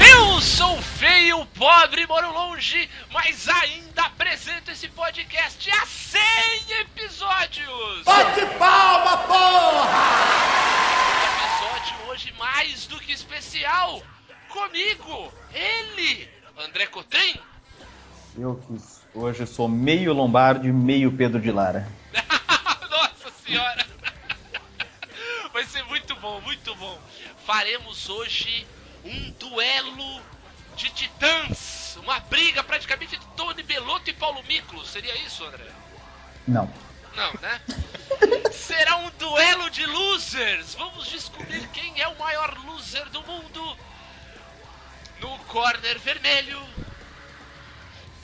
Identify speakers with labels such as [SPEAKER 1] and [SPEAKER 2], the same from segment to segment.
[SPEAKER 1] Eu sou feio, pobre, moro longe, mas ainda apresento esse podcast há 100 episódios!
[SPEAKER 2] Bate palma, porra!
[SPEAKER 1] Episódio hoje mais do que especial! Comigo, ele, André Cotrim.
[SPEAKER 3] Eu que hoje sou meio Lombardi, meio Pedro de Lara.
[SPEAKER 1] Nossa senhora! Vai ser muito bom, muito bom. Faremos hoje um duelo de titãs. Uma briga praticamente de Tony Belotto e Paulo Miklos. Seria isso, André?
[SPEAKER 3] Não.
[SPEAKER 1] Não, né? Será um duelo de losers. Vamos descobrir quem é o maior loser do mundo. No corner vermelho.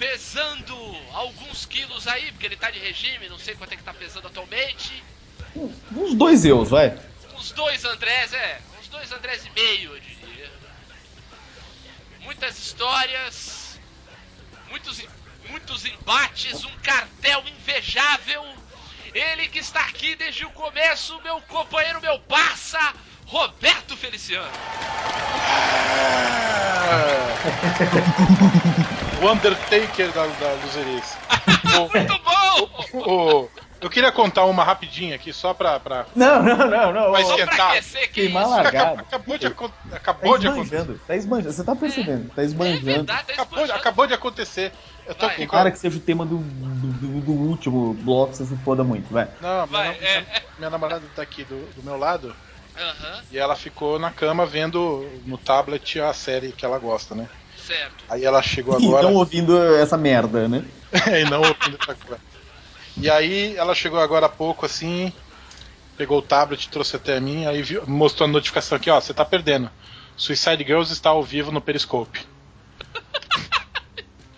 [SPEAKER 1] Pesando alguns quilos aí, porque ele tá de regime, não sei quanto é que tá pesando atualmente.
[SPEAKER 3] Uns dois eus, vai.
[SPEAKER 1] Uns dois Andrés, é. Uns dois Andrés e meio, eu diria. Muitas histórias. Muitos, muitos embates, um cartel invejável. Ele que está aqui desde o começo, meu companheiro, meu parça, Roberto Feliciano.
[SPEAKER 4] o Undertaker da, da Luzerice.
[SPEAKER 1] Muito bom!
[SPEAKER 4] O- o- eu queria contar uma rapidinha aqui, só pra. pra
[SPEAKER 3] Não, não, não, não.
[SPEAKER 1] Pra
[SPEAKER 4] esquentar.
[SPEAKER 1] aquecer, que
[SPEAKER 3] Queimar
[SPEAKER 1] isso?
[SPEAKER 3] lá.
[SPEAKER 4] Acabou,
[SPEAKER 3] Largado.
[SPEAKER 4] acabou de,
[SPEAKER 3] Tá
[SPEAKER 4] acabou de acontecer.
[SPEAKER 3] tá esbanjando. Você tá percebendo, tá
[SPEAKER 1] É
[SPEAKER 3] esbanjando.
[SPEAKER 1] verdade, tá
[SPEAKER 4] Acabou,
[SPEAKER 1] esbanjando.
[SPEAKER 4] acabou de acontecer. Eu tô com.
[SPEAKER 3] Tomara que seja o tema do, do, do- do último bloco, você se foda muito, vai.
[SPEAKER 4] Não, minha,
[SPEAKER 1] Vai,
[SPEAKER 4] nam-
[SPEAKER 1] é.
[SPEAKER 4] minha namorada tá aqui do, do meu lado
[SPEAKER 1] Aham,
[SPEAKER 4] e ela ficou na cama vendo no tablet a série que ela gosta, né?
[SPEAKER 1] Certo.
[SPEAKER 4] Aí ela chegou
[SPEAKER 3] E
[SPEAKER 4] agora.
[SPEAKER 3] não ouvindo essa merda, né?
[SPEAKER 4] e não ouvindo essa coisa. E aí ela chegou agora há pouco assim, pegou o tablet, trouxe até mim, aí viu- mostrou a notificação aqui, ó, você tá perdendo. Suicide Girls está ao vivo no Periscope.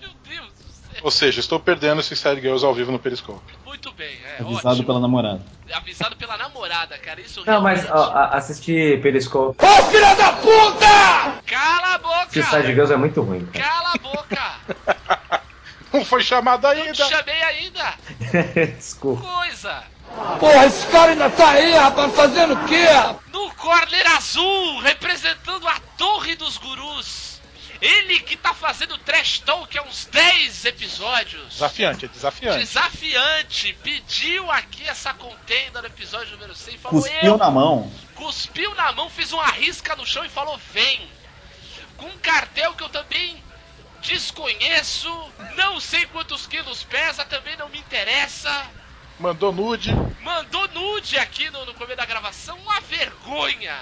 [SPEAKER 1] Meu Deus do céu.
[SPEAKER 4] Ou seja, estou perdendo Suicide Girls ao vivo no Periscope.
[SPEAKER 1] Muito bem, é
[SPEAKER 3] Avisado
[SPEAKER 1] ótimo.
[SPEAKER 3] pela namorada.
[SPEAKER 1] Avisado pela namorada, cara. Isso
[SPEAKER 5] Não, mas
[SPEAKER 1] realmente-
[SPEAKER 5] ó, a- assistir Periscope
[SPEAKER 2] Ô, filha da puta!
[SPEAKER 1] Cala a boca!
[SPEAKER 5] Suicide Girls é muito ruim, cara.
[SPEAKER 1] Cala a boca!
[SPEAKER 4] Não foi chamado
[SPEAKER 1] Não te
[SPEAKER 4] ainda!
[SPEAKER 1] chamei ainda!
[SPEAKER 5] Desculpa.
[SPEAKER 1] Coisa!
[SPEAKER 2] Porra, esse cara ainda tá aí, rapaz, fazendo o quê?
[SPEAKER 1] No corner azul, representando a Torre dos Gurus. Ele que tá fazendo trash talk há uns 10 episódios.
[SPEAKER 4] Desafiante, é desafiante.
[SPEAKER 1] Desafiante. Pediu aqui essa contenda no episódio número 100 e falou
[SPEAKER 3] Cuspiu
[SPEAKER 1] eu.
[SPEAKER 3] na mão.
[SPEAKER 1] Cuspiu na mão, fez uma risca no chão e falou vem. Com um cartel que eu também desconheço. Não sei quantos quilos pesa, também não me interessa.
[SPEAKER 4] Mandou nude.
[SPEAKER 1] Mandou nude aqui no, no começo da gravação. Uma vergonha.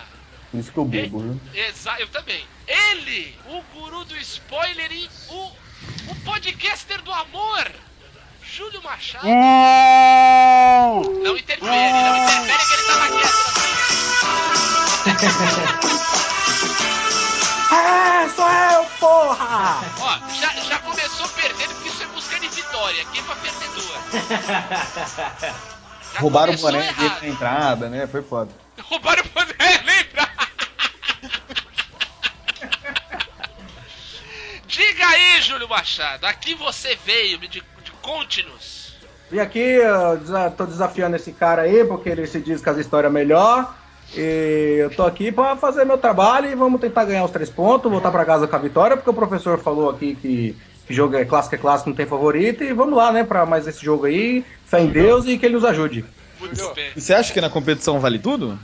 [SPEAKER 3] Por isso que eu bebo, viu?
[SPEAKER 1] Exa eu também. Ele, o guru do spoiler e o, o podcaster do amor, Júlio Machado. Não interfere, não interfere que ele tava quieto.
[SPEAKER 5] Ah, sou eu, porra!
[SPEAKER 1] Ó, já, já começou perdendo porque isso é busca de vitória. Aqui é pra perdedor. Já
[SPEAKER 3] Roubaram o boné dele na entrada, né? Foi foda.
[SPEAKER 1] Roubaram o boné, lembra? Diga aí, Júlio Machado, aqui você veio, me de, de conte-nos.
[SPEAKER 5] E aqui eu desa- tô desafiando esse cara aí, porque ele se diz que as histórias é melhor. E eu tô aqui pra fazer meu trabalho e vamos tentar ganhar os três pontos, voltar pra casa com a vitória, porque o professor falou aqui que, que jogo é clássico, é clássico, não tem favorito. E vamos lá, né, pra mais esse jogo aí. Fé em Deus e que ele nos ajude.
[SPEAKER 1] Muito bem.
[SPEAKER 3] E você acha que na competição vale tudo?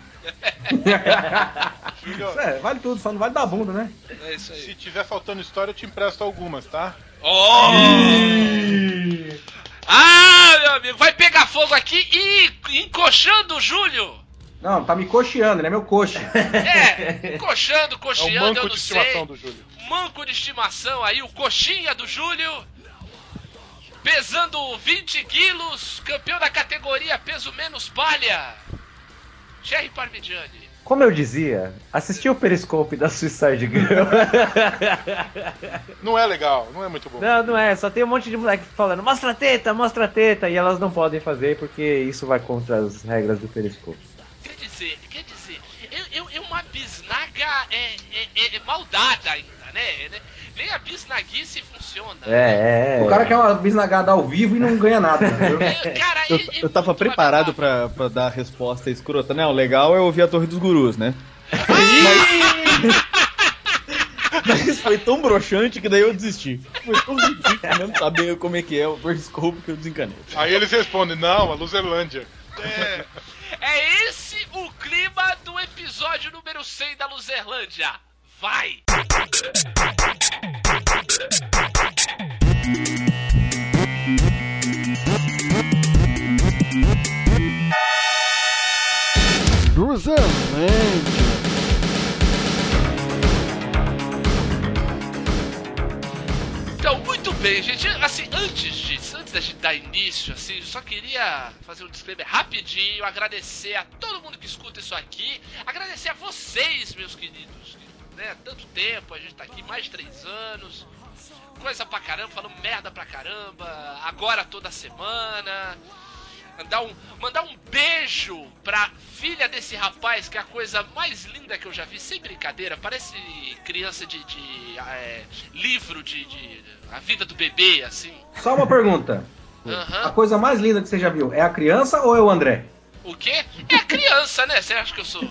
[SPEAKER 4] Júlio,
[SPEAKER 5] É, vale tudo, só não vale dar bunda, né?
[SPEAKER 1] É isso aí.
[SPEAKER 4] se tiver faltando história, eu te empresto algumas, tá?
[SPEAKER 1] Oh! Ah, meu amigo, vai pegar fogo aqui e encoxando o Júlio.
[SPEAKER 5] Não, tá me coxeando, ele é meu coxa.
[SPEAKER 1] É, encoxando,
[SPEAKER 4] É o
[SPEAKER 1] coxeando, eu
[SPEAKER 4] manco
[SPEAKER 1] não
[SPEAKER 4] de
[SPEAKER 1] sei.
[SPEAKER 4] estimação do Júlio.
[SPEAKER 1] manco de estimação aí, o coxinha do Júlio. Pesando 20 quilos, campeão da categoria peso menos palha. Jerry Parmigiani.
[SPEAKER 5] Como eu dizia, assisti o Periscope da Suicide Girl.
[SPEAKER 4] Não é legal, não é muito bom.
[SPEAKER 5] não, não é, só tem um monte de moleque falando, mostra a teta, mostra a teta, e elas não podem fazer porque isso vai contra as regras do Periscope.
[SPEAKER 1] Quer dizer, quer dizer, é, é- é uma bisnaga é, é- é- é maldada ainda, né? Nem a bisnaguice funciona.
[SPEAKER 3] É, é.
[SPEAKER 5] O cara quer uma bisnagada ao vivo e não ganha nada, entendeu?
[SPEAKER 1] É, Cara,
[SPEAKER 3] Eu,
[SPEAKER 1] é- é
[SPEAKER 3] eu tava preparado pra, pra dar a resposta escrota. Não, o legal é ouvir a Torre dos Gurus, né? Mas foi tão broxante que daí eu desisti. Foi tão ridículo mesmo saber como é que é o Periscope que eu desencanei.
[SPEAKER 4] Aí eles respondem, não, a Luzerlândia.
[SPEAKER 1] É. É esse o clima do episódio número 100 da Luzerlândia. Vai! Então, muito bem, gente. Assim, antes antes gente dar início, assim, só queria fazer um disclaimer rapidinho, agradecer a todo mundo que escuta isso aqui, agradecer a vocês, meus queridos, né? Tanto tempo, a gente tá aqui mais de três anos, coisa pra caramba, falando merda pra caramba, agora toda semana. Mandar um, mandar um beijo pra filha desse rapaz, que é a coisa mais linda que eu já vi, sem brincadeira. Parece criança de, de, é, livro de, de A Vida do Bebê, assim.
[SPEAKER 5] Só uma pergunta. A
[SPEAKER 1] Aham.
[SPEAKER 5] coisa mais linda que você já viu é a criança ou é o André?
[SPEAKER 1] O quê? É a criança, né? Você acha que eu sou.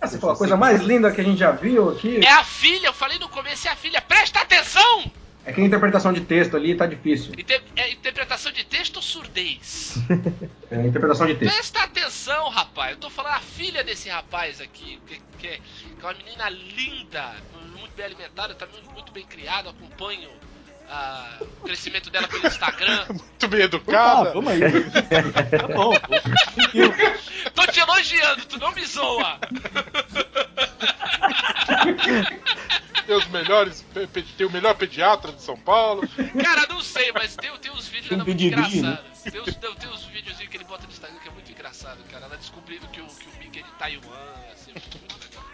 [SPEAKER 5] Ah, Você falou, a coisa mais linda que a gente já viu aqui
[SPEAKER 1] É a filha, eu falei no começo, é a filha. Presta atenção!
[SPEAKER 5] É que a interpretação de texto ali tá difícil.
[SPEAKER 1] Inter- é interpretação de texto ou surdez?
[SPEAKER 5] É interpretação de texto.
[SPEAKER 1] Presta atenção, rapaz. Eu tô falando a filha desse rapaz aqui, que, que é, que é uma menina linda, muito bem alimentada, também muito bem criada. Acompanho ah, o crescimento dela pelo Instagram.
[SPEAKER 4] Muito bem educada.
[SPEAKER 3] vamos aí. tá bom.
[SPEAKER 1] Tô te elogiando, tu não me zoa.
[SPEAKER 4] Tem os melhores, tem o melhor pediatra de São Paulo.
[SPEAKER 1] Cara, não sei, mas tem, tem uns vídeos
[SPEAKER 3] Tem
[SPEAKER 1] muito
[SPEAKER 3] né?
[SPEAKER 1] engraçados. Tem uns, tem, tem uns videozinhos que ele bota no Instagram que é muito engraçado, cara. Ela descobrindo que o, que o Mickey é de Taiwan, assim, muito legal.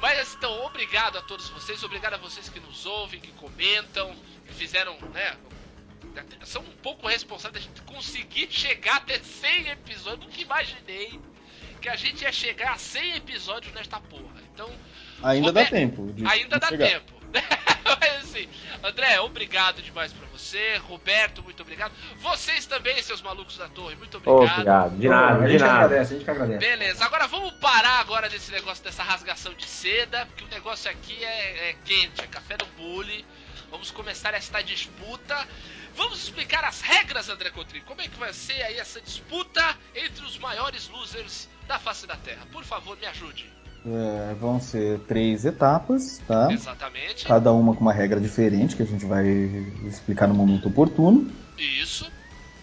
[SPEAKER 1] Mas então, obrigado a todos vocês, obrigado a vocês que nos ouvem, que comentam, que fizeram, né? São um pouco responsáveis da gente conseguir chegar até 100 episódios. Nunca imaginei que a gente ia chegar a 100 episódios nesta porra. Então,
[SPEAKER 3] Ainda dá tempo. de-
[SPEAKER 1] Ainda
[SPEAKER 3] de
[SPEAKER 1] dá
[SPEAKER 3] chegar.
[SPEAKER 1] tempo. Mas assim, André, obrigado demais pra você. Roberto, muito obrigado. Vocês também, seus malucos da torre, muito obrigado.
[SPEAKER 6] Obrigado, de
[SPEAKER 5] a
[SPEAKER 6] nada, de
[SPEAKER 5] gente que
[SPEAKER 6] nada.
[SPEAKER 5] agradece, a gente que agradece.
[SPEAKER 1] Beleza, agora vamos parar agora desse negócio dessa rasgação de seda, porque o negócio aqui é, é quente, é café do bully. Vamos começar esta disputa. Vamos explicar as regras, André Cotrim. Como é que vai ser aí essa disputa entre os maiores losers da face da Terra? Por favor, me ajude.
[SPEAKER 3] É, vão ser três etapas, tá?
[SPEAKER 1] Exatamente.
[SPEAKER 3] Cada uma com uma regra diferente que a gente vai explicar no momento oportuno.
[SPEAKER 1] Isso.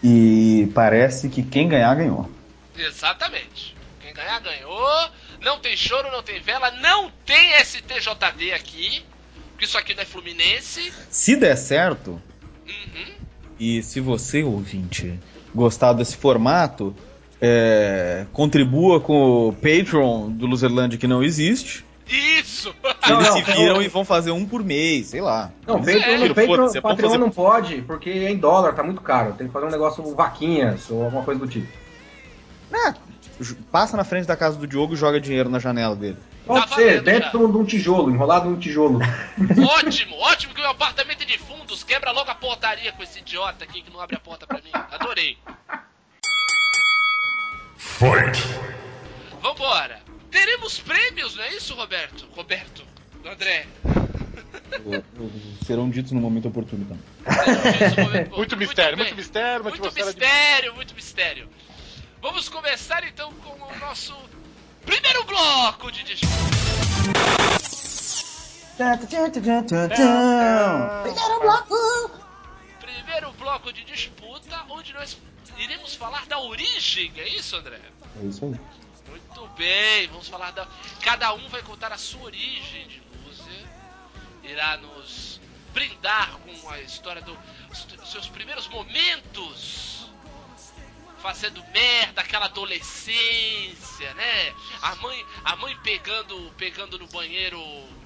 [SPEAKER 3] E parece que quem ganhar ganhou.
[SPEAKER 1] Exatamente. Quem ganhar, ganhou. Não tem choro, não tem vela, não tem STJD aqui. Porque isso aqui não é Fluminense.
[SPEAKER 3] Se der certo,
[SPEAKER 1] Uhum.
[SPEAKER 3] e se você, ouvinte, gostar desse formato, é, contribua com o Patreon do Luzerland que não existe.
[SPEAKER 1] Isso!
[SPEAKER 5] Não,
[SPEAKER 3] Eles
[SPEAKER 5] não,
[SPEAKER 3] se
[SPEAKER 5] não.
[SPEAKER 3] viram e vão fazer um por mês, sei lá.
[SPEAKER 5] Não,
[SPEAKER 1] Mas é,
[SPEAKER 5] Patreon, Patreon,
[SPEAKER 3] é
[SPEAKER 5] Patreon
[SPEAKER 3] fazer-
[SPEAKER 5] não pode, porque é em dólar, tá muito caro. Tem que fazer um negócio vaquinhas ou alguma coisa do tipo.
[SPEAKER 3] J- Passa na frente da casa do Diogo e joga dinheiro na janela dele.
[SPEAKER 5] Pode
[SPEAKER 1] Tá
[SPEAKER 5] ser,
[SPEAKER 1] valendo
[SPEAKER 5] dentro
[SPEAKER 1] já.
[SPEAKER 5] um, de um tijolo, enrolado num tijolo.
[SPEAKER 1] ótimo, ótimo que o meu apartamento é de fundos. Quebra logo a portaria com esse idiota aqui que não abre a porta pra mim. Adorei. Vambora. Teremos prêmios, não é isso, Roberto? Roberto. André.
[SPEAKER 3] Serão ditos no momento oportuno também.
[SPEAKER 4] Muito mistério,
[SPEAKER 1] bem.
[SPEAKER 4] muito mistério,
[SPEAKER 1] Muito
[SPEAKER 4] atmosfera de...
[SPEAKER 1] mistério, muito mistério. Vamos começar então com o nosso primeiro bloco de disputa. Primeiro bloco de disputa, onde nós iremos falar da origem, é isso, André?
[SPEAKER 3] É isso aí.
[SPEAKER 1] Muito bem, vamos falar da. Cada um vai contar a sua origem de loser. Irá nos brindar com a história dos seus primeiros momentos. Fazendo merda, aquela adolescência, né? A mãe, a mãe pegando, pegando no banheiro,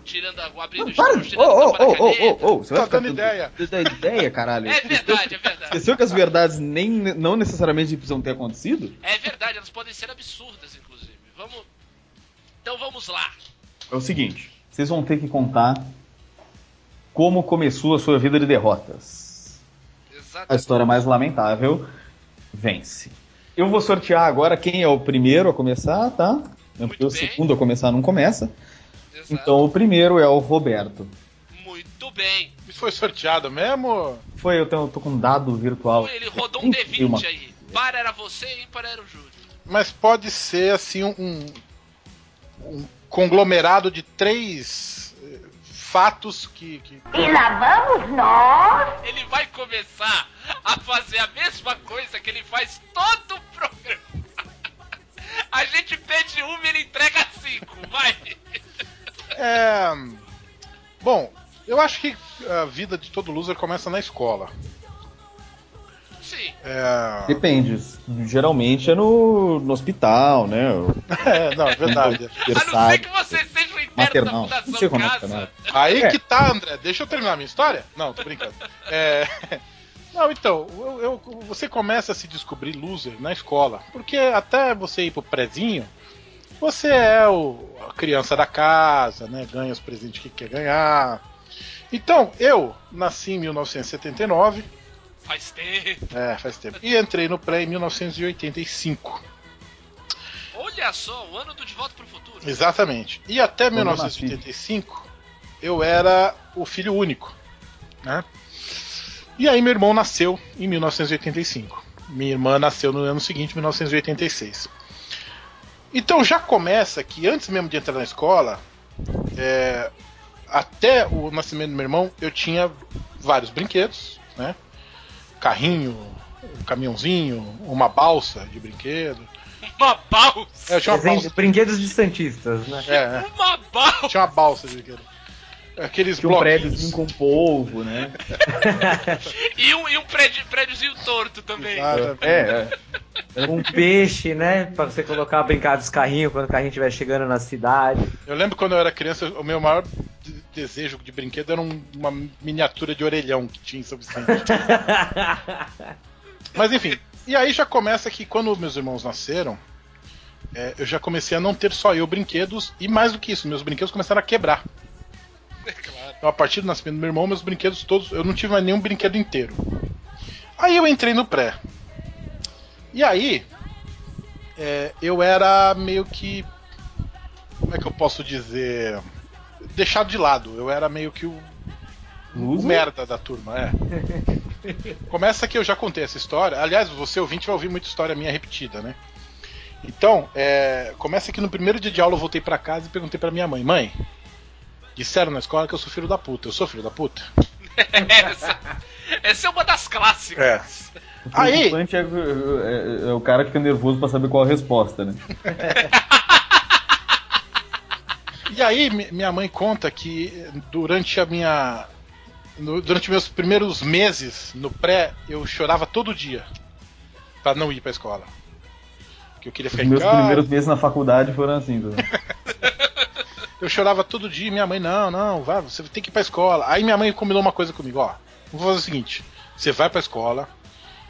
[SPEAKER 1] tirando a, abrindo o
[SPEAKER 3] Para!
[SPEAKER 1] estojo,
[SPEAKER 3] Ô,
[SPEAKER 1] tirando
[SPEAKER 3] ô, ô,
[SPEAKER 1] caneta.
[SPEAKER 3] ô, ô, você vai
[SPEAKER 4] dando
[SPEAKER 3] tudo-
[SPEAKER 4] ideia.
[SPEAKER 3] ideia, caralho.
[SPEAKER 1] É verdade, é verdade.
[SPEAKER 3] Esqueceu que as verdades nem, não necessariamente precisam ter acontecido?
[SPEAKER 1] É verdade, elas podem ser absurdas, inclusive. Vamos. Então vamos lá.
[SPEAKER 3] É o seguinte, vocês vão ter que contar como começou a sua vida de derrotas. A
[SPEAKER 1] Exatamente.
[SPEAKER 3] história mais lamentável vence. Eu vou sortear agora quem é o primeiro a começar, tá?
[SPEAKER 1] Muito
[SPEAKER 3] Porque o
[SPEAKER 1] bem.
[SPEAKER 3] segundo a começar não começa.
[SPEAKER 1] Exato.
[SPEAKER 3] Então o primeiro é o Roberto.
[SPEAKER 1] Muito bem.
[SPEAKER 4] Isso foi sorteado mesmo?
[SPEAKER 3] Foi, eu, tenho, eu tô com um dado virtual.
[SPEAKER 1] Ele rodou um
[SPEAKER 3] Tem uma-
[SPEAKER 1] D20 aí. Par era você e ímpar era o Júlio.
[SPEAKER 4] Mas pode ser assim um, um conglomerado de três eh, fatos que, que-
[SPEAKER 6] E lá vamos nós.
[SPEAKER 1] Ele vai começar a fazer a mesma coisa que ele faz todo o programa. A gente pede uma e ele entrega cinco. Vai.
[SPEAKER 4] É. Bom, eu acho que a vida de todo loser começa na escola.
[SPEAKER 1] Sim.
[SPEAKER 4] É,
[SPEAKER 3] Depende. Geralmente é no, no hospital, né?
[SPEAKER 4] é não, é verdade.
[SPEAKER 1] A não ser que você seja o interno
[SPEAKER 3] maternal.
[SPEAKER 1] da Fundação
[SPEAKER 3] é
[SPEAKER 1] Casa.
[SPEAKER 3] maternal.
[SPEAKER 4] Aí
[SPEAKER 3] É.
[SPEAKER 4] que tá, André. Deixa eu terminar a minha história? Não, tô brincando. É, Não, então, eu- eu- você começa a se descobrir loser na escola. Porque até você ir pro prezinho, você é o, a criança da casa, né? Ganha os presentes que quer ganhar. Então, eu nasci em 1979,
[SPEAKER 1] Faz tempo.
[SPEAKER 4] é, faz tempo, e entrei no pré em 1985.
[SPEAKER 1] Olha só, o ano do De Volta pro Futuro.
[SPEAKER 4] Exatamente. E até
[SPEAKER 3] Quando eu
[SPEAKER 4] 1985 eu era o filho único, né? E aí meu irmão nasceu em 1985. Minha irmã nasceu no ano seguinte, 1986. Então já começa que antes mesmo de entrar na escola, é, até o nascimento do meu irmão, eu tinha vários brinquedos, né? Carrinho, um caminhãozinho, uma balsa de brinquedo.
[SPEAKER 1] Uma balsa.
[SPEAKER 4] É, eu tinha uma balsa,
[SPEAKER 5] Brinquedos de Santistas, né?
[SPEAKER 4] é, é.
[SPEAKER 1] Uma balsa.
[SPEAKER 4] Tinha uma balsa de brinquedo. Aqueles
[SPEAKER 3] Tinha um
[SPEAKER 4] bloquinhos.
[SPEAKER 3] prédiozinho com polvo, né?
[SPEAKER 1] E um, e um prédio, prédiozinho torto também.
[SPEAKER 4] Exatamente.
[SPEAKER 3] É, é.
[SPEAKER 5] Um peixe, né? Pra você colocar brincar dos carrinhos quando o carrinho estiver chegando na cidade.
[SPEAKER 4] Eu lembro quando eu era criança, o meu maior de- desejo de brinquedo era um- uma miniatura de orelhão que tinha em São Vicente. Mas enfim, e aí já começa que quando meus irmãos nasceram, é, eu já comecei a não ter só eu brinquedos, e mais do que isso, meus brinquedos começaram a quebrar.
[SPEAKER 1] Claro.
[SPEAKER 4] Então, a partir do nascimento do meu irmão, meus brinquedos todos, eu não tive mais nenhum brinquedo inteiro. Aí eu entrei no pré. E aí, é, eu era meio que. Como é que eu posso dizer? Deixado de lado. Eu era meio que o, o merda da turma, é. Começa que eu já contei essa história. Aliás, você ouvinte vai ouvir muita história minha repetida, né? Então, é, começa que no primeiro dia de aula eu voltei pra casa e perguntei pra minha mãe: Mãe, disseram na escola que eu sou filho da puta. Eu sou filho da puta?
[SPEAKER 1] Essa, essa é uma das clássicas.
[SPEAKER 3] O
[SPEAKER 4] Aí-
[SPEAKER 3] preocupante é, é- é o cara que fica nervoso pra saber qual a resposta, né?
[SPEAKER 4] E aí mi- minha mãe conta que durante a minha. no- durante meus primeiros meses no pré, eu chorava todo dia pra não ir pra escola. Que eu queria
[SPEAKER 3] Os
[SPEAKER 4] ficar em
[SPEAKER 3] meus
[SPEAKER 4] casa.
[SPEAKER 3] primeiros meses na faculdade foram assim?
[SPEAKER 4] Eu chorava todo dia minha mãe, não, não, vai, você tem que ir pra escola. Aí minha mãe combinou uma coisa comigo, ó. Vou fazer o seguinte: você vai pra escola,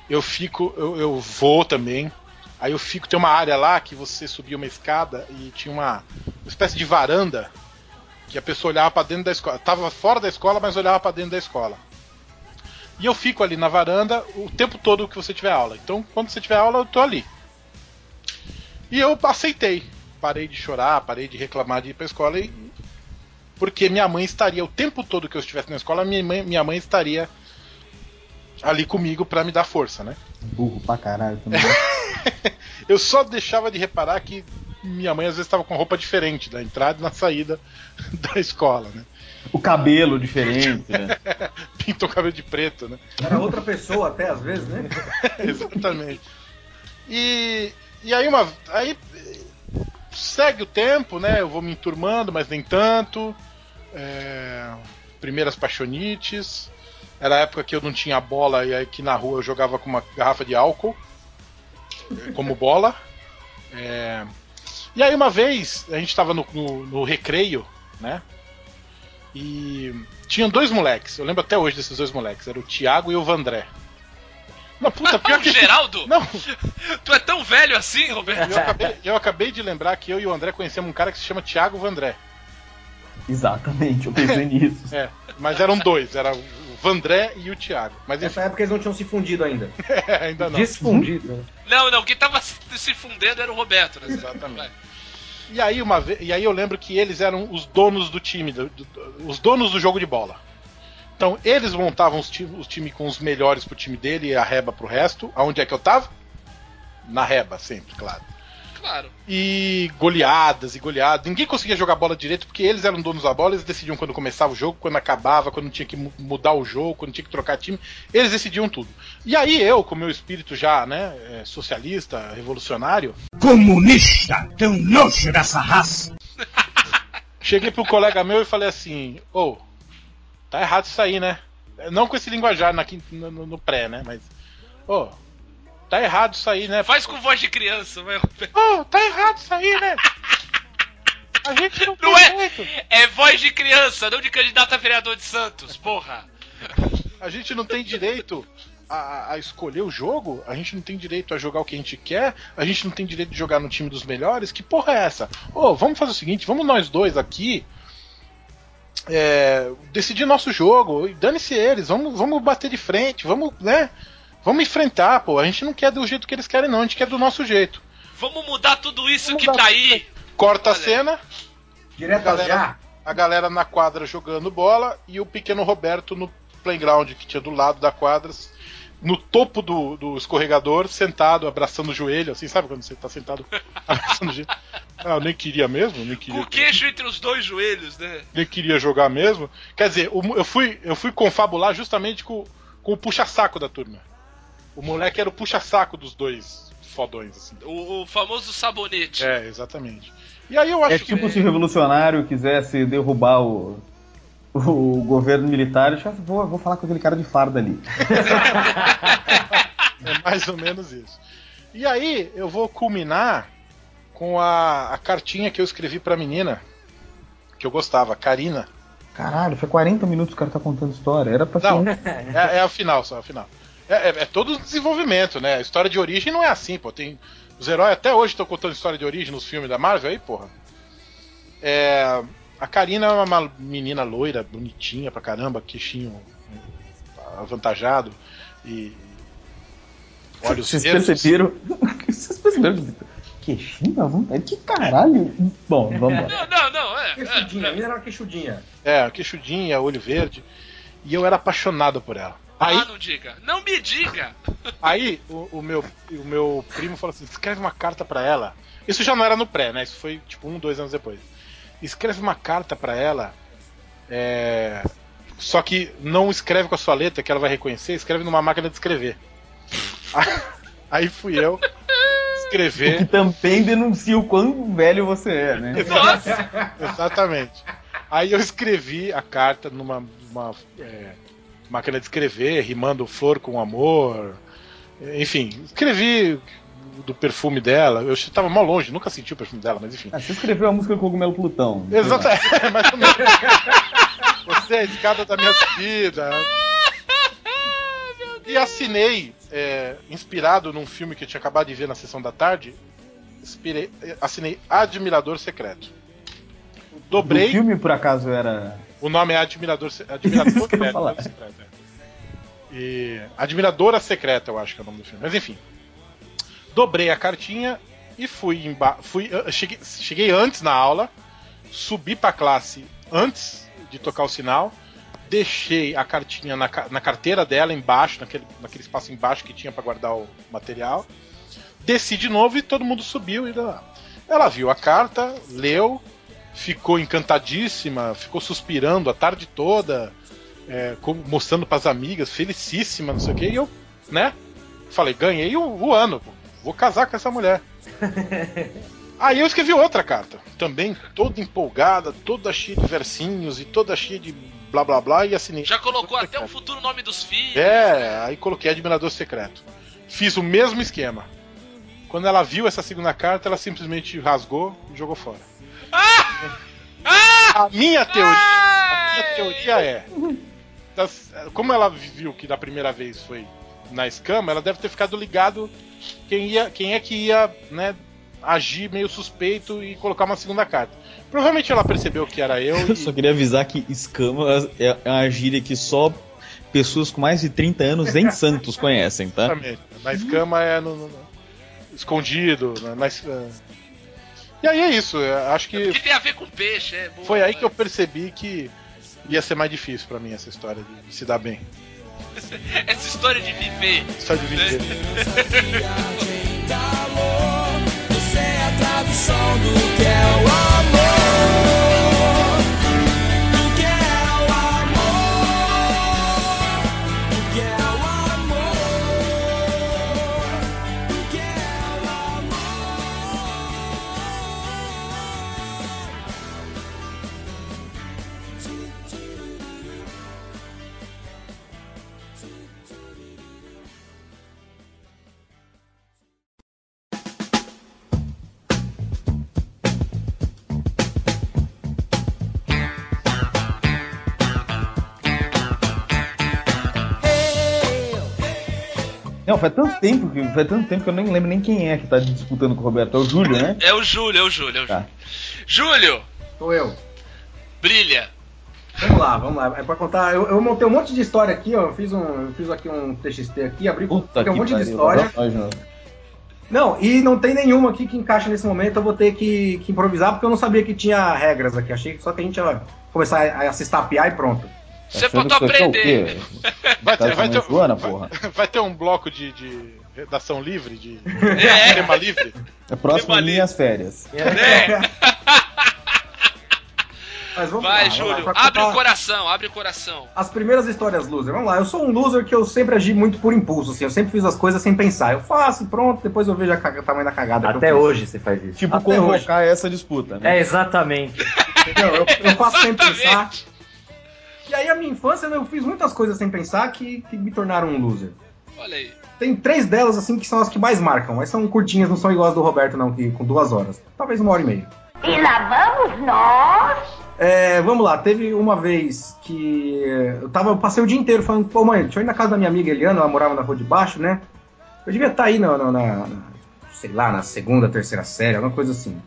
[SPEAKER 4] eu fico, eu, eu vou também. Aí eu fico, tem uma área lá que você subia uma escada e tinha uma, uma espécie de varanda que a pessoa olhava pra dentro da escola. Tava fora da escola, mas olhava pra dentro da escola. E eu fico ali na varanda o tempo todo que você tiver aula. Então, quando você tiver aula, eu tô ali. E eu aceitei. Parei de chorar, parei de reclamar de ir pra escola e. Porque minha mãe estaria, o tempo todo que eu estivesse na escola, minha mãe, minha mãe estaria ali comigo pra me dar força, né?
[SPEAKER 3] Burro pra caralho também.
[SPEAKER 4] Eu só deixava de reparar que minha mãe às vezes estava com roupa diferente da entrada e na saída da escola, né?
[SPEAKER 3] O cabelo diferente, né?
[SPEAKER 4] Pintou o cabelo de preto, né?
[SPEAKER 5] Era outra pessoa até, às vezes, né?
[SPEAKER 4] Exatamente. E, e aí uma. Aí segue o tempo, né? Eu vou me enturmando, mas nem tanto. É, primeiras paixonites. Era a época que eu não tinha bola e aqui na rua eu jogava com uma garrafa de álcool como bola. É, e aí uma vez a gente tava no, no, no recreio, né? E tinham dois moleques. Eu lembro até hoje desses dois moleques. Era o Thiago e o Vandré. Não, puta, pior
[SPEAKER 1] o
[SPEAKER 4] que.
[SPEAKER 1] Geraldo?
[SPEAKER 4] Não,
[SPEAKER 1] Tu é tão velho assim, Roberto?
[SPEAKER 4] eu acabei, eu acabei de lembrar que eu e o André conhecemos um cara que se chama Thiago Vandré.
[SPEAKER 3] Exatamente, eu pensei nisso.
[SPEAKER 4] É, mas eram dois, era o Vandré e o Thiago. Mas enfim,
[SPEAKER 5] Nessa época eles não tinham se fundido ainda.
[SPEAKER 4] ainda não.
[SPEAKER 5] Desfundido.
[SPEAKER 1] Não, não, quem tava se se fundendo era o Roberto, né?
[SPEAKER 4] Exatamente. E aí, uma vez, e aí eu lembro que eles eram os donos do time, do- os donos do jogo de bola. Então eles montavam os times os time com os melhores pro time dele e a reba pro resto. Aonde é que eu tava? Na reba, sempre, claro.
[SPEAKER 1] Claro.
[SPEAKER 4] E goleadas e goleadas. Ninguém conseguia jogar bola direito porque eles eram donos da bola, eles decidiam quando começava o jogo, quando acabava, quando tinha que mu- mudar o jogo, quando tinha que trocar time. Eles decidiam tudo. E aí eu, com meu espírito já, né, é, socialista, revolucionário,
[SPEAKER 2] Comunista, tão nojo dessa raça.
[SPEAKER 4] Cheguei pro colega meu e falei assim: Ô, tá errado isso aí, né? Não com esse linguajar na no, no- pré, né? Mas, ô, tá errado isso aí, né?
[SPEAKER 1] Faz com voz de criança, vai.
[SPEAKER 4] Ô, tá errado isso aí, né? A gente não,
[SPEAKER 1] Não
[SPEAKER 4] tem
[SPEAKER 1] é?
[SPEAKER 4] jeito.
[SPEAKER 1] É voz de criança, não de candidato a vereador de Santos, porra.
[SPEAKER 4] A gente não tem direito a, a escolher o jogo, a gente não tem direito a jogar o que a gente quer, a gente não tem direito de jogar no time dos melhores. Que porra é essa? Ô, vamos fazer o seguinte, vamos nós dois aqui é, decidir nosso jogo, dane-se eles, vamos, vamos bater de frente, vamos, né? Vamos enfrentar, pô. A gente não quer do jeito que eles querem, não, a gente quer do nosso jeito.
[SPEAKER 1] Vamos mudar tudo isso
[SPEAKER 4] Vamos
[SPEAKER 1] que
[SPEAKER 4] mudar
[SPEAKER 1] tá aí.
[SPEAKER 4] Corta
[SPEAKER 1] Olha.
[SPEAKER 4] a cena,
[SPEAKER 5] Direto
[SPEAKER 4] Galera.
[SPEAKER 5] já.
[SPEAKER 4] a galera na quadra jogando bola e o pequeno Roberto no playground que tinha do lado da quadra, no topo do, do escorregador, sentado, abraçando o joelho, assim, sabe quando você tá sentado abraçando o joelho? Ah, eu nem queria mesmo, nem
[SPEAKER 1] Com
[SPEAKER 4] queria,
[SPEAKER 1] o queixo entre os dois joelhos, né?
[SPEAKER 4] nem queria jogar mesmo. Quer dizer, eu fui, eu fui confabular justamente com, com o puxa-saco da turma. O moleque era o puxa-saco dos dois fodões, assim.
[SPEAKER 1] O, o famoso sabonete.
[SPEAKER 4] É, exatamente. E aí eu acho
[SPEAKER 3] É tipo se o revolucionário quisesse derrubar o, o governo militar, eu já vou, vou falar com aquele cara de farda ali.
[SPEAKER 4] É mais ou menos isso. E aí eu vou culminar com a, a cartinha que eu escrevi pra menina que eu gostava, Karina.
[SPEAKER 3] Caralho, foi 40 minutos que o cara tá contando história. Era pra ser
[SPEAKER 4] Não,
[SPEAKER 3] um-
[SPEAKER 4] é, é o final só, é o final. É, é- é todo o desenvolvimento, né? A história de origem não é assim, pô. Tem, os heróis até hoje estão contando história de origem nos filmes da Marvel aí, porra. É, a Karina é uma menina loira, bonitinha pra caramba, queixinho avantajado e olhos
[SPEAKER 3] Vocês
[SPEAKER 4] verdes.
[SPEAKER 3] perceberam? Vocês perceberam? Queixinho à vontade? Que caralho? Bom, vamos lá.
[SPEAKER 1] Não, não, não, é.
[SPEAKER 5] Queixudinha, a
[SPEAKER 1] é,
[SPEAKER 5] menina era uma queixudinha.
[SPEAKER 4] É, queixudinha, olho verde. E eu era apaixonado por ela. Aí,
[SPEAKER 1] Ah, não diga. Não me diga.
[SPEAKER 4] aí o, o meu, o meu primo falou assim: escreve uma carta pra ela. Isso já não era no pré, né? Isso foi tipo um, dois anos depois. Escreve uma carta pra ela. é, Só que não escreve com a sua letra, que ela vai reconhecer, escreve numa máquina de escrever. Aí fui eu
[SPEAKER 3] Que
[SPEAKER 4] escrever.
[SPEAKER 3] também denuncia o quão velho você é, né?
[SPEAKER 1] Nossa.
[SPEAKER 4] Exatamente. Aí eu escrevi a carta numa uma, é, máquina de escrever, rimando flor com amor. Enfim, escrevi do perfume dela. Eu estava mal longe, nunca senti o perfume dela, mas enfim.
[SPEAKER 3] Ah, você escreveu a música do Cogumelo Plutão.
[SPEAKER 4] Exatamente, é, mais ou menos. Você é a escada da minha vida. E assinei, é, inspirado num filme que eu tinha acabado de ver na sessão da tarde, inspirei, assinei Admirador Secreto.
[SPEAKER 3] O
[SPEAKER 4] Dobrei.
[SPEAKER 3] filme, por acaso, era.
[SPEAKER 4] O nome é Admirador, Admirador é, Secreto, é. E Admiradora Secreta, eu acho que é o nome do filme. Mas enfim. Dobrei a cartinha e fui emba fui cheguei, cheguei antes na aula, subi pra classe antes de tocar o sinal, deixei a cartinha na, na carteira dela embaixo, naquele, naquele espaço embaixo que tinha pra guardar o material. Desci de novo e todo mundo subiu e lá. Ela viu a carta, leu, ficou encantadíssima, ficou suspirando a tarde toda, é, mostrando pras amigas, felicíssima, não sei o que, e eu, né, falei, ganhei o, o ano, pô, vou casar com essa mulher. Aí eu escrevi outra carta, também toda empolgada, toda cheia de versinhos e toda cheia de blá blá blá, e assinei.
[SPEAKER 1] Já colocou até o futuro nome dos filhos.
[SPEAKER 4] É, aí coloquei Admirador Secreto. Fiz o mesmo esquema. Quando ela viu essa segunda carta, ela simplesmente rasgou e jogou fora. A minha teoria, a minha teoria é, das- como ela viu que da primeira vez foi na escama, ela deve ter ficado ligado quem ia, quem é que ia, né, agir meio suspeito e colocar uma segunda carta. Provavelmente ela percebeu que era eu.
[SPEAKER 3] Eu
[SPEAKER 4] e-
[SPEAKER 3] só queria avisar que escama é é uma gíria que só pessoas com mais de 30 anos em Santos conhecem, tá?
[SPEAKER 4] Exatamente. Na escama é no, no- no- escondido. Na, na es- é. E aí é isso. eu Acho que
[SPEAKER 1] Que tem a ver com peixe, é. boa,
[SPEAKER 4] foi aí que eu
[SPEAKER 1] mas-
[SPEAKER 4] percebi que ia ser mais difícil pra mim essa história de, de se dar bem.
[SPEAKER 1] Essa história de viver.
[SPEAKER 4] História de viver.
[SPEAKER 7] Você é a tradução do que é o amor.
[SPEAKER 3] Não, faz tanto tempo que faz tanto tempo que eu nem lembro nem quem é que tá disputando com o Roberto. É o Júlio, né?
[SPEAKER 1] É o Júlio, é o Júlio, é o
[SPEAKER 3] Tá.
[SPEAKER 1] Júlio. Júlio,
[SPEAKER 5] Sou eu.
[SPEAKER 1] brilha.
[SPEAKER 5] Vamos lá, vamos lá. É pra contar. Eu, eu montei um monte de história aqui, ó. Eu fiz, um, eu fiz aqui um TXT aqui, abri
[SPEAKER 3] Puta
[SPEAKER 5] um monte de
[SPEAKER 3] pariu.
[SPEAKER 5] história.
[SPEAKER 3] De novo.
[SPEAKER 5] Não, e não tem nenhuma aqui que encaixa nesse momento. Eu vou ter que, que improvisar porque eu não sabia que tinha regras aqui. Achei que só que a gente ia começar a, a se estapear e pronto.
[SPEAKER 1] Você
[SPEAKER 3] aqui é
[SPEAKER 1] aprender.
[SPEAKER 4] Vai ter, vai, ter,
[SPEAKER 3] zoando,
[SPEAKER 4] vai-
[SPEAKER 3] porra.
[SPEAKER 4] vai ter um bloco de, de redação livre, de
[SPEAKER 1] É.
[SPEAKER 4] tema livre.
[SPEAKER 3] É próximo
[SPEAKER 1] Tem uma
[SPEAKER 3] minhas férias.
[SPEAKER 1] É.
[SPEAKER 5] Mas vamos
[SPEAKER 1] Vai,
[SPEAKER 5] lá, vamos lá.
[SPEAKER 1] Júlio,
[SPEAKER 5] Pra
[SPEAKER 1] abre
[SPEAKER 5] contar
[SPEAKER 1] o coração, abre o coração.
[SPEAKER 5] As primeiras histórias loser. Vamos lá, eu sou um loser que eu sempre agi muito por impulso, assim. Eu sempre fiz as coisas sem pensar. Eu faço, pronto, depois eu vejo a caga- o tamanho da cagada.
[SPEAKER 8] Até
[SPEAKER 5] eu
[SPEAKER 8] hoje você faz isso.
[SPEAKER 3] Tipo,
[SPEAKER 5] Até
[SPEAKER 3] convocar essa disputa, né?
[SPEAKER 8] É, exatamente.
[SPEAKER 5] Entendeu? Eu, eu faço sem
[SPEAKER 1] Exatamente.
[SPEAKER 5] pensar. E aí, a minha infância, né, eu fiz muitas coisas sem pensar que, que me tornaram um loser.
[SPEAKER 1] Olha aí.
[SPEAKER 5] Tem três delas, assim, que são as que mais marcam. Mas são curtinhas, não são iguais do Roberto, não, que com duas horas. Talvez uma hora e meia.
[SPEAKER 6] E lá vamos nós.
[SPEAKER 5] É, vamos lá, teve uma vez que eu tava, eu passei o dia inteiro falando, pô mãe, deixa eu ir na casa da minha amiga Eliana, ela morava na rua de baixo, né? Eu devia estar aí na, na- na- na- sei lá, na segunda, terceira série, alguma coisa assim.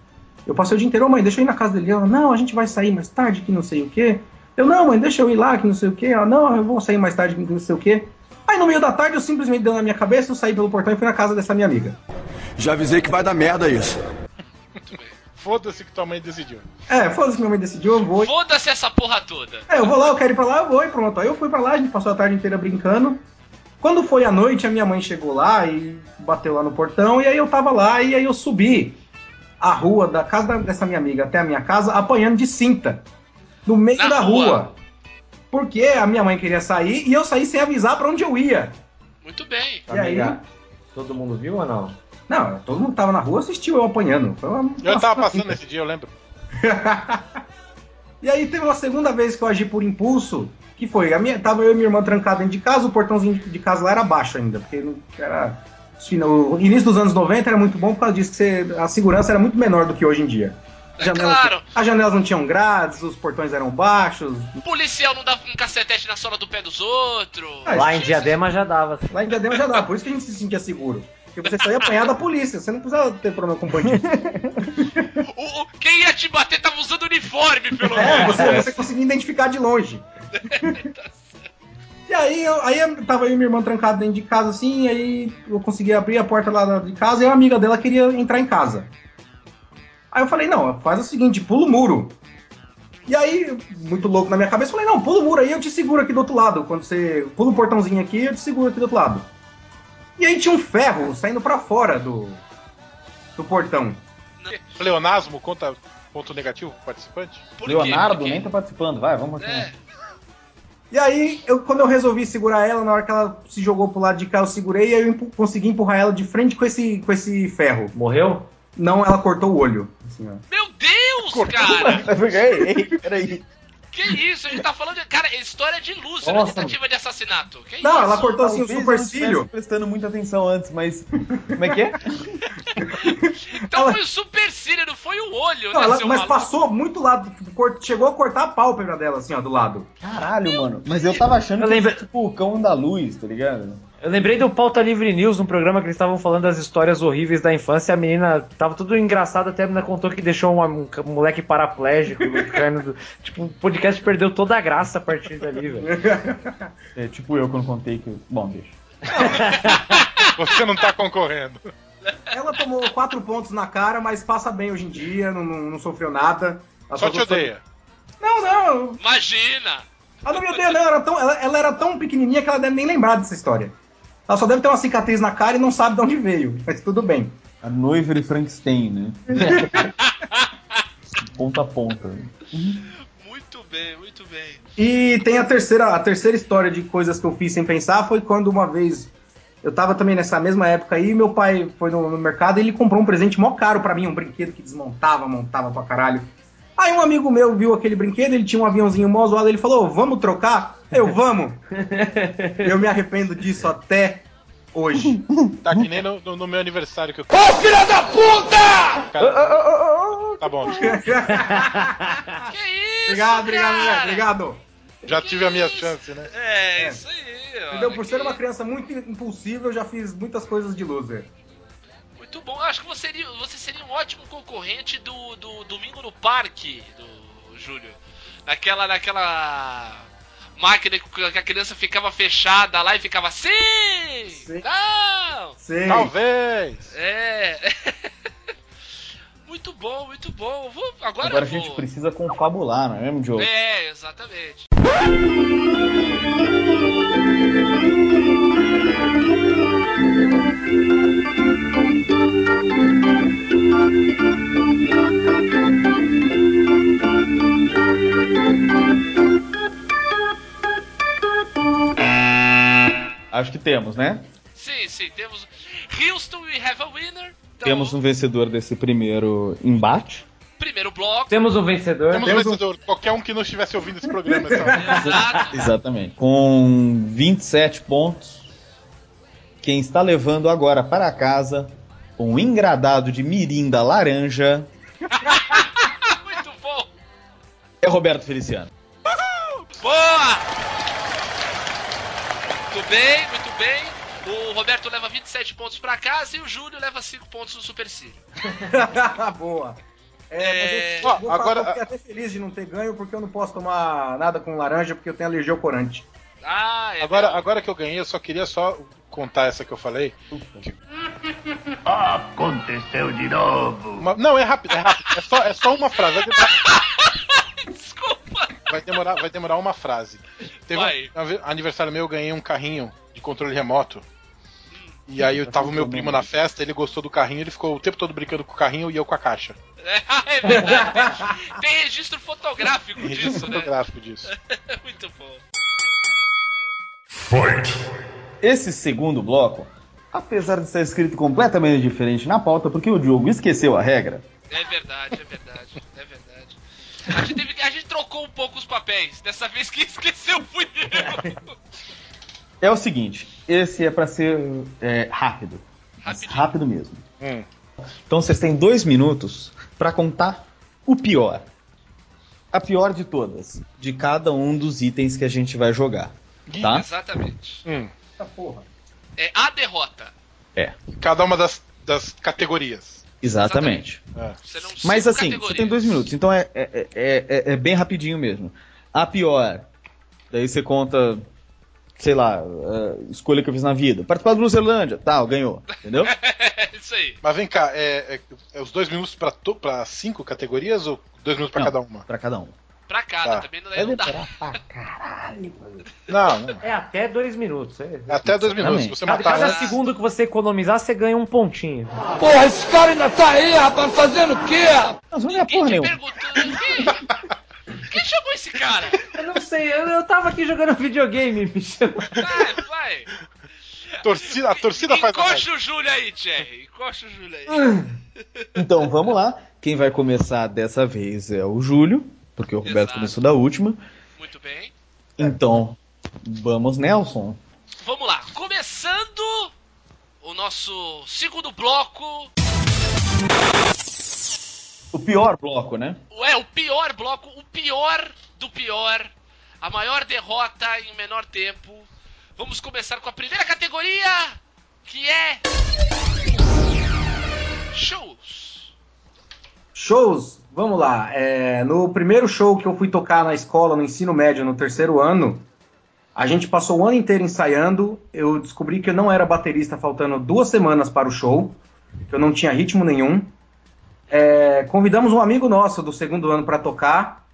[SPEAKER 5] Eu passei o dia inteiro, ô mãe, deixa eu ir na casa da Eliana. Não, a gente vai sair mais tarde, que não sei o quê. Eu, não, mãe, deixa eu ir lá, que não sei o quê. Ela, não, eu vou sair mais tarde, que não sei o quê. Aí no meio da tarde eu simplesmente deu na minha cabeça, eu saí pelo portão e fui na casa dessa minha amiga.
[SPEAKER 7] Já avisei que vai dar merda isso.
[SPEAKER 4] Foda-se que tua mãe decidiu.
[SPEAKER 5] É, foda-se que minha mãe decidiu, eu vou.
[SPEAKER 1] Foda-se essa porra toda.
[SPEAKER 5] É, eu vou lá, eu quero ir pra lá, eu vou e pronto. Aí eu fui pra lá, a gente passou a tarde inteira brincando. Quando foi à noite, a minha mãe chegou lá e bateu lá no portão, e aí eu tava lá, e aí eu subi a rua da casa dessa minha amiga até a minha casa, apanhando de cinta. No meio
[SPEAKER 1] Na
[SPEAKER 5] da
[SPEAKER 1] rua.
[SPEAKER 5] rua. Porque a minha mãe queria sair e eu saí sem avisar pra onde eu ia.
[SPEAKER 1] Muito bem.
[SPEAKER 5] E aí?
[SPEAKER 8] Amiga, todo mundo viu ou não?
[SPEAKER 5] Não, todo mundo que tava na rua assistiu eu apanhando. Foi uma,
[SPEAKER 4] Eu
[SPEAKER 5] uma
[SPEAKER 4] tava passando esse dia, eu lembro.
[SPEAKER 5] E aí teve uma segunda vez que eu agi por impulso, que foi, a minha, tava eu e minha irmã trancada dentro de casa, o portãozinho de, de casa lá era baixo ainda, porque não- era... assim, O início dos anos 90 era muito bom por causa disso, que você- a segurança era muito menor do que hoje em dia.
[SPEAKER 1] É
[SPEAKER 5] Janelas-
[SPEAKER 1] claro.
[SPEAKER 5] As janelas não tinham grades, os portões eram baixos.
[SPEAKER 1] O policial não dava um cacetete na sola do pé dos outros.
[SPEAKER 5] Ah,
[SPEAKER 8] Lá em Diadema já dava.
[SPEAKER 5] Lá em Diadema já dá, por isso que a gente se sentia seguro. Porque você só ia apanhar da polícia, você não precisava ter problema com bandido.
[SPEAKER 1] O, o- quem ia te bater tava usando uniforme, pelo
[SPEAKER 5] É,
[SPEAKER 1] menos.
[SPEAKER 5] você, você conseguia identificar de longe. E aí, eu, aí eu- tava eu e minha irmã trancado dentro de casa assim, e aí eu consegui abrir a porta lá de casa e a amiga dela queria entrar em casa. Aí eu falei, não, faz o seguinte, pula o muro. E aí, muito louco na minha cabeça, eu falei, não, pula o muro aí, eu te seguro aqui do outro lado. Quando você pula o portãozinho aqui, eu te seguro aqui do outro lado. E aí tinha um ferro saindo pra fora do, do portão.
[SPEAKER 4] Leonasmo conta ponto negativo pro participante?
[SPEAKER 1] Por?
[SPEAKER 3] Leonardo nem tá participando, vai, vamos continuar.
[SPEAKER 1] É,
[SPEAKER 5] E aí, eu, quando eu resolvi segurar ela, na hora que ela se jogou pro lado de cá, eu segurei e aí eu empu- consegui empurrar ela de frente com esse, com esse ferro.
[SPEAKER 8] Morreu?
[SPEAKER 5] Não, ela cortou o olho. assim, ó.
[SPEAKER 1] Meu Deus, cara!
[SPEAKER 3] ei, ei, peraí.
[SPEAKER 1] Que isso? A gente tá falando de. Cara, história de luz, né?
[SPEAKER 8] Nossa.
[SPEAKER 1] tentativa de assassinato. Que
[SPEAKER 5] Não,
[SPEAKER 1] isso?
[SPEAKER 5] ela cortou assim o
[SPEAKER 3] Talvez eu não
[SPEAKER 5] supercílio.
[SPEAKER 3] estivesse prestando muita atenção antes, mas. Como é que é?
[SPEAKER 1] Então
[SPEAKER 5] ela-
[SPEAKER 1] foi o supercílio, não foi o olho,
[SPEAKER 5] Não,
[SPEAKER 1] né,
[SPEAKER 5] ela-
[SPEAKER 1] seu
[SPEAKER 5] mas
[SPEAKER 1] maluco?
[SPEAKER 5] passou muito lado, cort- chegou a cortar a pálpebra dela, assim, ó, do lado.
[SPEAKER 3] Caralho, mano. Mas eu tava achando
[SPEAKER 8] Eu
[SPEAKER 3] que
[SPEAKER 8] lembro-
[SPEAKER 3] era tipo o cão da luz, tá ligado?
[SPEAKER 8] Eu lembrei do Pauta Livre News, um programa que eles estavam falando das histórias horríveis da infância. A menina tava tudo engraçado, até a menina contou que deixou uma- um, moleque paraplégico do. Tipo, o podcast perdeu toda a graça a partir dali, velho.
[SPEAKER 3] É tipo eu quando contei que. Bom, deixa.
[SPEAKER 4] Você não tá concorrendo.
[SPEAKER 5] Ela tomou quatro pontos na cara, mas passa bem hoje em dia, não, não, não sofreu nada. Ela
[SPEAKER 4] Só te
[SPEAKER 5] gostou-
[SPEAKER 4] odeia.
[SPEAKER 5] Não, não.
[SPEAKER 1] Imagina!
[SPEAKER 5] Ela não me odeia, não. Ela era, tão, ela, ela era tão pequenininha que ela deve nem lembrar dessa história. Ela só deve ter uma cicatriz na cara e não sabe de onde veio. Mas tudo bem.
[SPEAKER 3] A noiva de Frankenstein, né? ponta a ponta.
[SPEAKER 1] Muito bem, muito bem.
[SPEAKER 5] E tem a terceira, a terceira história de coisas que eu fiz sem pensar foi quando uma vez eu tava também nessa mesma época aí, meu pai foi no, no mercado e ele comprou um presente mó caro pra mim, um brinquedo que desmontava, montava pra caralho. Aí um amigo meu viu aquele brinquedo, ele tinha um aviãozinho mó zoado, ele falou, vamos trocar? Eu, vamos! eu me arrependo disso até hoje.
[SPEAKER 4] Tá que nem no, no- no meu aniversário que eu.
[SPEAKER 2] Ô filha da puta!
[SPEAKER 4] Cara, Tá bom,
[SPEAKER 1] Que isso,
[SPEAKER 5] obrigado, obrigado,
[SPEAKER 1] cara?
[SPEAKER 5] obrigado.
[SPEAKER 4] já
[SPEAKER 1] Que
[SPEAKER 4] tive a minha
[SPEAKER 1] isso?
[SPEAKER 4] chance, né?
[SPEAKER 1] É,
[SPEAKER 5] É.
[SPEAKER 1] isso aí, ó.
[SPEAKER 5] Entendeu? Por ser
[SPEAKER 1] Que-
[SPEAKER 5] uma criança muito impulsiva, eu já fiz muitas coisas de loser.
[SPEAKER 1] Muito bom. Acho que você seria, você seria um ótimo concorrente do, do Domingo no Parque, do Júlio. Naquela, naquela máquina que a criança ficava fechada lá e ficava sim!
[SPEAKER 5] Sim.
[SPEAKER 1] Não!
[SPEAKER 5] Sei.
[SPEAKER 4] Talvez!
[SPEAKER 1] É. muito bom, muito bom. Vou, agora
[SPEAKER 3] Agora a gente precisa confabular, não é mesmo, Diogo?
[SPEAKER 1] É, exatamente.
[SPEAKER 3] Acho que temos, né?
[SPEAKER 1] Sim, sim, temos. Houston, we have a winner. Então,
[SPEAKER 3] Temos um vencedor desse primeiro embate.
[SPEAKER 1] Primeiro bloco.
[SPEAKER 8] Temos um vencedor.
[SPEAKER 4] Temos um vencedor. Qualquer um que não estivesse ouvindo esse programa. Então.
[SPEAKER 1] Exato.
[SPEAKER 3] Exatamente. Com 27 pontos, quem está levando agora para casa um engradado de mirinda laranja
[SPEAKER 1] muito bom.
[SPEAKER 3] é Roberto Feliciano.
[SPEAKER 1] Boa! Muito bem, muito bem. O Roberto leva 27 pontos pra casa e o Júlio leva 5 pontos no Supercílio.
[SPEAKER 5] Boa. É,
[SPEAKER 1] É,
[SPEAKER 4] ó,
[SPEAKER 5] vou
[SPEAKER 4] agora-
[SPEAKER 5] falar que eu fiquei até feliz de não ter ganho, porque eu não posso tomar nada com laranja, porque eu tenho alergia ao corante.
[SPEAKER 1] Ah, é.
[SPEAKER 4] Agora, agora que eu ganhei, eu só queria só contar essa que eu falei.
[SPEAKER 9] Aconteceu de novo.
[SPEAKER 4] Uma- não, é rápido, é rápido. É só, é só uma frase. Vai demorar, vai demorar, uma frase. Teve
[SPEAKER 1] Vai.
[SPEAKER 4] um, um aniversário meu, eu ganhei um carrinho de controle remoto. E aí eu tava o meu primo na festa, ele gostou do carrinho, ele ficou o tempo todo brincando com o carrinho e eu com a caixa.
[SPEAKER 1] É, é verdade. Tem, tem registro fotográfico
[SPEAKER 4] Registro
[SPEAKER 1] disso, né?
[SPEAKER 4] fotográfico disso.
[SPEAKER 1] muito bom.
[SPEAKER 3] Esse segundo bloco, apesar de estar escrito completamente diferente na pauta, porque o Diogo esqueceu a regra,
[SPEAKER 1] é verdade, é verdade. A gente, teve, a gente trocou um pouco os papéis. Dessa vez quem esqueceu fui eu.
[SPEAKER 3] é o seguinte: esse é para ser é, rápido.
[SPEAKER 1] Rapidinho.
[SPEAKER 3] rápido mesmo.
[SPEAKER 4] Hum.
[SPEAKER 3] Então vocês têm dois minutos para contar o pior. A pior de todas. De cada um dos itens que a gente vai jogar. Tá?
[SPEAKER 1] Exatamente.
[SPEAKER 4] Hum.
[SPEAKER 5] Essa porra.
[SPEAKER 1] É a derrota.
[SPEAKER 3] É,
[SPEAKER 4] Cada uma das, das categorias.
[SPEAKER 3] Exatamente.
[SPEAKER 4] É.
[SPEAKER 1] Você não
[SPEAKER 3] Mas assim, você
[SPEAKER 1] categorias.
[SPEAKER 3] tem dois minutos, então é, é, é, é- é bem rapidinho mesmo. A pior, daí você conta, sei lá, a escolha que eu fiz na vida. Participar do Luzerlândia, tal, ganhou, entendeu?
[SPEAKER 1] É isso aí.
[SPEAKER 4] Mas vem cá, é, é- é os dois minutos pra cinco categorias ou dois minutos pra
[SPEAKER 3] Não,
[SPEAKER 4] cada uma?
[SPEAKER 3] Pra cada um.
[SPEAKER 1] Pra cada,
[SPEAKER 4] Tá.
[SPEAKER 1] também não,
[SPEAKER 3] É
[SPEAKER 1] não dá.
[SPEAKER 3] pra caralho.
[SPEAKER 4] Não, não.
[SPEAKER 8] É até dois minutos. É.
[SPEAKER 4] Até dois minutos. Se você
[SPEAKER 8] Cada,
[SPEAKER 4] matar
[SPEAKER 8] cada
[SPEAKER 4] antes,
[SPEAKER 8] segundo que você economizar, você ganha um pontinho.
[SPEAKER 2] Porra, esse cara ainda tá aí, rapaz, fazendo o quê?
[SPEAKER 3] Você não
[SPEAKER 1] Quem
[SPEAKER 3] porra nenhuma.
[SPEAKER 1] Quem, chamou esse cara?
[SPEAKER 8] Eu não sei, eu, eu tava aqui jogando videogame, me chama.
[SPEAKER 1] Vai, vai.
[SPEAKER 4] torcida, a torcida faz a regra.
[SPEAKER 1] Encoxa o Júlio aí, Thierry. Encoxa o Júlio aí.
[SPEAKER 3] Então vamos lá. Quem vai começar dessa vez é o Júlio, porque o Roberto
[SPEAKER 1] Exato.
[SPEAKER 3] começou da última.
[SPEAKER 1] Muito bem.
[SPEAKER 3] Então, vamos, Nelson.
[SPEAKER 1] Vamos lá. Começando o nosso segundo bloco.
[SPEAKER 3] O pior bloco, né?
[SPEAKER 1] É, o pior bloco, o pior do pior. A maior derrota em menor tempo. Vamos começar com a primeira categoria, que é. Shows.
[SPEAKER 5] Shows, vamos lá. É, no primeiro show que eu fui tocar na escola, no ensino médio, no terceiro ano, a gente passou o ano inteiro ensaiando. Eu descobri que eu não era baterista faltando duas semanas para o show, que eu não tinha ritmo nenhum. É, convidamos um amigo nosso do segundo ano para tocar.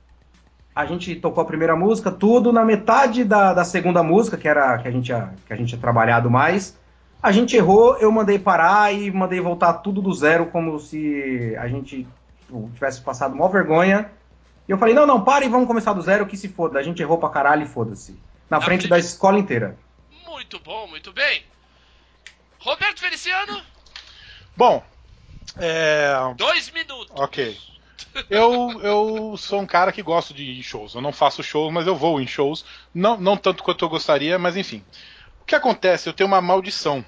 [SPEAKER 5] A gente tocou a primeira música, tudo. Na metade da, da segunda música, que era que a, gente que a gente tinha trabalhado mais, a gente errou. Eu mandei parar e mandei voltar tudo do zero, como se a gente tipo, tivesse passado uma vergonha. E eu falei: não, não, para e vamos começar do zero, que se foda. A gente errou pra caralho e foda-se. Na frente da escola inteira.
[SPEAKER 1] Muito bom, muito bem. Roberto Feliciano,
[SPEAKER 4] Bom, é.
[SPEAKER 1] dois minutos.
[SPEAKER 4] Ok. Eu, eu sou um cara que gosto de ir em shows. Eu não faço shows, mas eu vou em shows. Não, não tanto quanto eu gostaria, mas enfim. O que acontece? Eu tenho uma maldição.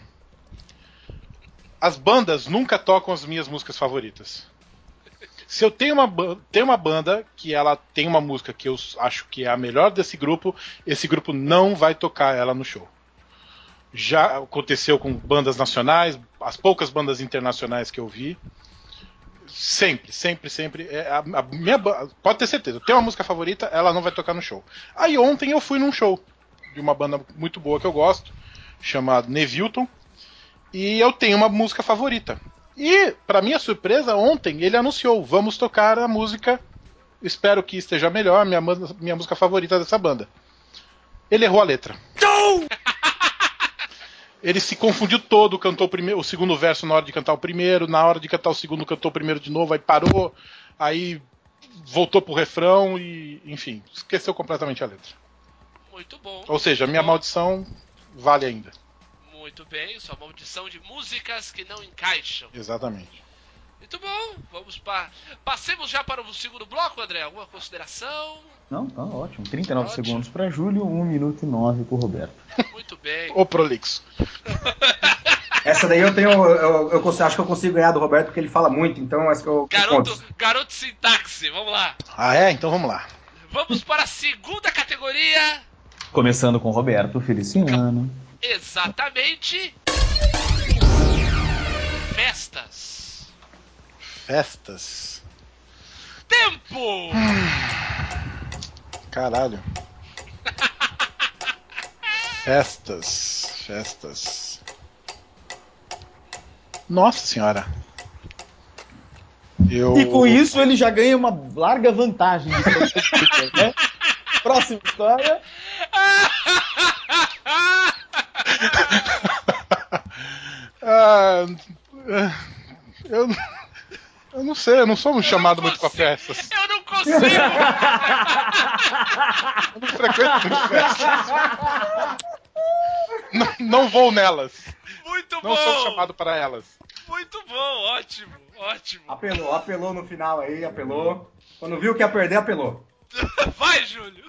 [SPEAKER 4] As bandas nunca tocam as minhas músicas favoritas. Se eu tenho uma, tenho uma banda que ela tem uma música que eu acho que é a melhor desse grupo, esse grupo não vai tocar ela no show. Já aconteceu com bandas nacionais, as poucas bandas internacionais que eu vi. Sempre, sempre, sempre. É a, a minha, pode ter certeza, eu tenho uma música favorita, ela não vai tocar no show. Aí ontem eu fui num show de uma banda muito boa que eu gosto, chamada Nevilton, e eu tenho uma música favorita. E, para minha surpresa, ontem ele anunciou: vamos tocar a música. Espero que esteja melhor, minha, minha música favorita dessa banda. Ele errou a letra. Ele se confundiu todo, cantou o, primeiro, o segundo verso na hora de cantar o primeiro, na hora de cantar o segundo, cantou o primeiro de novo, aí parou, aí voltou pro refrão e, enfim, esqueceu completamente a letra.
[SPEAKER 1] Muito bom.
[SPEAKER 4] Ou seja, minha
[SPEAKER 1] Bom,
[SPEAKER 4] maldição vale ainda.
[SPEAKER 1] Muito bem, sua maldição de músicas que não encaixam.
[SPEAKER 4] Exatamente.
[SPEAKER 1] Muito bom, vamos para. Passemos já para o segundo bloco, André. Alguma consideração?
[SPEAKER 3] Não, tá ótimo. 39
[SPEAKER 1] Ótimo.
[SPEAKER 3] segundos pra Júlio, 1 minuto e 9 pro Roberto.
[SPEAKER 1] Muito bem.
[SPEAKER 4] O prolixo.
[SPEAKER 5] Essa daí eu tenho. Eu, eu consigo- acho que eu consigo ganhar do Roberto porque ele fala muito, então acho que eu. eu
[SPEAKER 1] Garoto, garoto sintaxe, vamos lá.
[SPEAKER 4] Ah, é? Então vamos lá.
[SPEAKER 1] Vamos para a segunda categoria.
[SPEAKER 3] Começando com Roberto Feliciano.
[SPEAKER 1] Exatamente. Festas.
[SPEAKER 4] Festas.
[SPEAKER 1] Tempo!
[SPEAKER 4] Caralho. Festas. Festas. Nossa senhora. Eu...
[SPEAKER 3] E com isso ele já ganha uma larga vantagem. né? Próxima história.
[SPEAKER 4] Ah, eu, eu não sei, eu não sou um chamado muito pra festas.
[SPEAKER 1] Eu não consigo!
[SPEAKER 4] Eu não frequento muito festas. Não, não vou nelas.
[SPEAKER 1] Muito
[SPEAKER 4] Não sou
[SPEAKER 1] bom!
[SPEAKER 4] chamado para elas.
[SPEAKER 1] Muito bom, ótimo, ótimo.
[SPEAKER 5] Apelou, apelou no final aí, apelou. Quando viu que ia perder, apelou.
[SPEAKER 1] Vai, Júlio!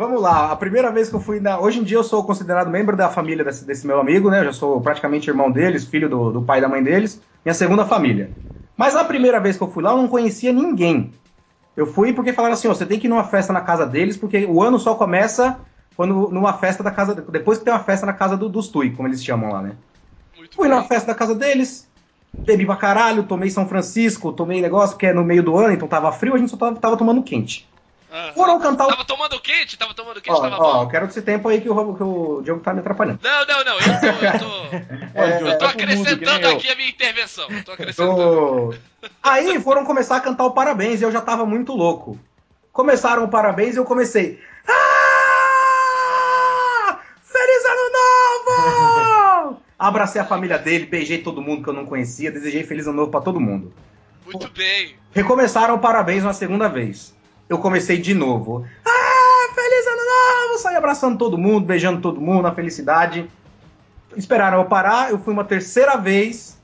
[SPEAKER 5] Vamos lá, a primeira vez que eu fui na. Hoje em dia eu sou considerado membro da família desse, desse meu amigo, né? Eu já sou praticamente irmão deles, filho do, do pai e da mãe deles, minha segunda família. Mas a primeira vez que eu fui lá, eu não conhecia ninguém. Eu fui porque falaram assim: ó, você tem que ir numa festa na casa deles, porque o ano só começa quando numa festa da casa. Depois que tem uma festa na casa do, dos Tui, como eles chamam lá, né?
[SPEAKER 1] Muito
[SPEAKER 5] Fui
[SPEAKER 1] bem.
[SPEAKER 5] na festa da casa deles, bebi pra caralho, tomei São Francisco, tomei negócio que é no meio do ano, então tava frio, a gente só tava, tava tomando quente.
[SPEAKER 1] Ah.
[SPEAKER 5] Foram cantar o.
[SPEAKER 1] Tava tomando quente? Tava tomando quente,
[SPEAKER 5] Ó,
[SPEAKER 1] tava
[SPEAKER 5] ó,
[SPEAKER 1] bom.
[SPEAKER 5] eu quero esse tempo aí que o, que o Diogo tá me atrapalhando.
[SPEAKER 1] Não, não, não, eu tô, eu tô,
[SPEAKER 5] É,
[SPEAKER 1] eu tô
[SPEAKER 3] tá com mundo,
[SPEAKER 1] acrescentando
[SPEAKER 3] eu.
[SPEAKER 1] aqui a minha intervenção. Eu tô acrescentando.
[SPEAKER 5] Tô- Aí foram começar a cantar o parabéns e eu já tava muito louco. Começaram o parabéns e eu comecei. Ah! Feliz Ano Novo! Abracei a família dele, beijei todo mundo que eu não conhecia, desejei Feliz Ano Novo pra todo mundo.
[SPEAKER 1] Muito bem.
[SPEAKER 5] Recomeçaram o parabéns uma segunda vez. Eu comecei de novo. Ah, feliz ano novo! Saí abraçando todo mundo, beijando todo mundo, na felicidade. Esperaram eu parar, eu fui uma terceira vez.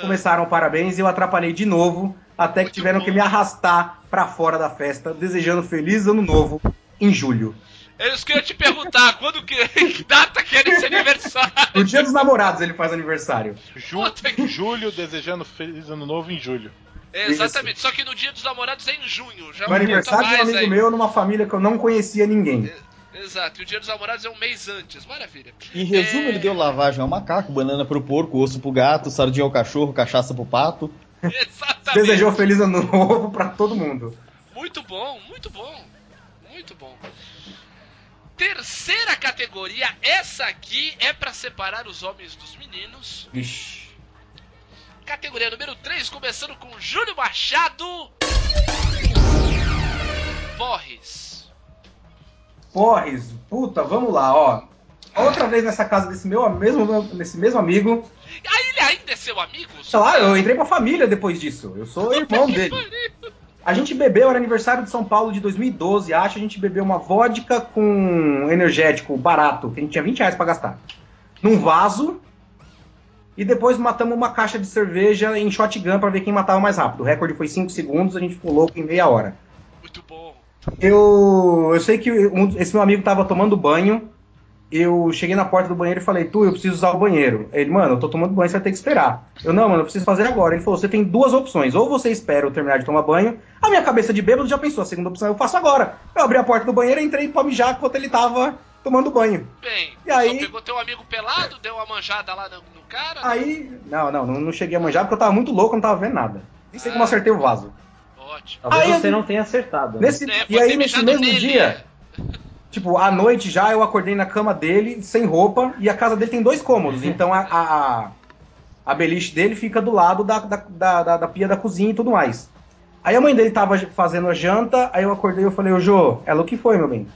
[SPEAKER 5] Começaram o parabéns e eu atrapalhei de novo, até que
[SPEAKER 1] Muito
[SPEAKER 5] tiveram
[SPEAKER 1] bom.
[SPEAKER 5] que me arrastar pra fora da festa, desejando feliz ano novo em julho.
[SPEAKER 1] É isso que eu ia te perguntar. Quando que, que data que era esse aniversário?
[SPEAKER 5] No dia dos namorados ele faz aniversário.
[SPEAKER 4] Ju, Julho desejando feliz ano novo em julho.
[SPEAKER 1] É, exatamente, só que no dia dos namorados é em junho. Já
[SPEAKER 5] No aniversário de um amigo
[SPEAKER 1] aí.
[SPEAKER 5] meu, numa família que eu não conhecia ninguém.
[SPEAKER 1] Exato, e o dia dos namorados é um mês antes. Maravilha.
[SPEAKER 3] Em resumo,
[SPEAKER 1] É.
[SPEAKER 3] ele deu lavagem ao macaco, banana pro porco, osso pro gato, sardinha ao cachorro, cachaça pro pato.
[SPEAKER 1] Exatamente.
[SPEAKER 5] Desejou feliz ano novo pra todo mundo.
[SPEAKER 1] Muito bom, muito bom. Muito bom. Terceira categoria, essa aqui é pra separar os homens dos meninos.
[SPEAKER 5] Vixe.
[SPEAKER 1] Categoria número 3, começando com Júlio Machado. Borres.
[SPEAKER 5] Porres, puta, vamos lá, ó. Outra vez nessa casa desse meu mesmo, desse mesmo amigo.
[SPEAKER 1] Ah, ele ainda é seu amigo?
[SPEAKER 5] Sei lá, eu entrei pra família depois disso. Eu sou irmão dele. A gente bebeu, era aniversário de São Paulo de 2012, acho. A gente bebeu uma vodka com energético barato, que a gente tinha 20 reais pra gastar. Num vaso. E depois matamos uma caixa de cerveja em shotgun pra ver quem matava mais rápido. O recorde foi 5 segundos, a gente ficou louco em meia hora.
[SPEAKER 1] Muito bom.
[SPEAKER 5] Eu, eu sei que um- esse meu amigo tava tomando banho. Eu cheguei na porta do banheiro e falei, tu, eu preciso usar o banheiro. Ele, mano, eu tô tomando banho, você vai ter que esperar. Eu, não, mano, eu preciso fazer agora. Ele falou, você tem duas opções. Ou você espera eu terminar de tomar banho. A minha cabeça de bêbado já pensou, a segunda opção eu faço agora. Eu abri a porta do banheiro e entrei pra mijar enquanto ele tava tomando banho.
[SPEAKER 1] Bem,
[SPEAKER 5] E aí?
[SPEAKER 1] pegou teu amigo pelado, deu uma manjada lá no cara.
[SPEAKER 5] Aí, não, não, não, não cheguei a manjar porque eu tava muito louco, não tava vendo nada. Nem sei como acertei o vaso.
[SPEAKER 1] Ótimo.
[SPEAKER 8] Talvez
[SPEAKER 5] Aí,
[SPEAKER 8] você
[SPEAKER 5] eu-
[SPEAKER 8] não tenha acertado. né?
[SPEAKER 5] Nesse,
[SPEAKER 1] É,
[SPEAKER 5] e aí, nesse mesmo
[SPEAKER 1] nele.
[SPEAKER 5] dia, tipo, à noite já, eu acordei na cama dele, sem roupa, e a casa dele tem dois cômodos. Então a, a, a beliche dele fica do lado da, da, da, da- da pia da cozinha e tudo mais. Aí a mãe dele tava fazendo a janta, aí eu acordei e eu falei, ô Jô, ela o que foi, meu bem?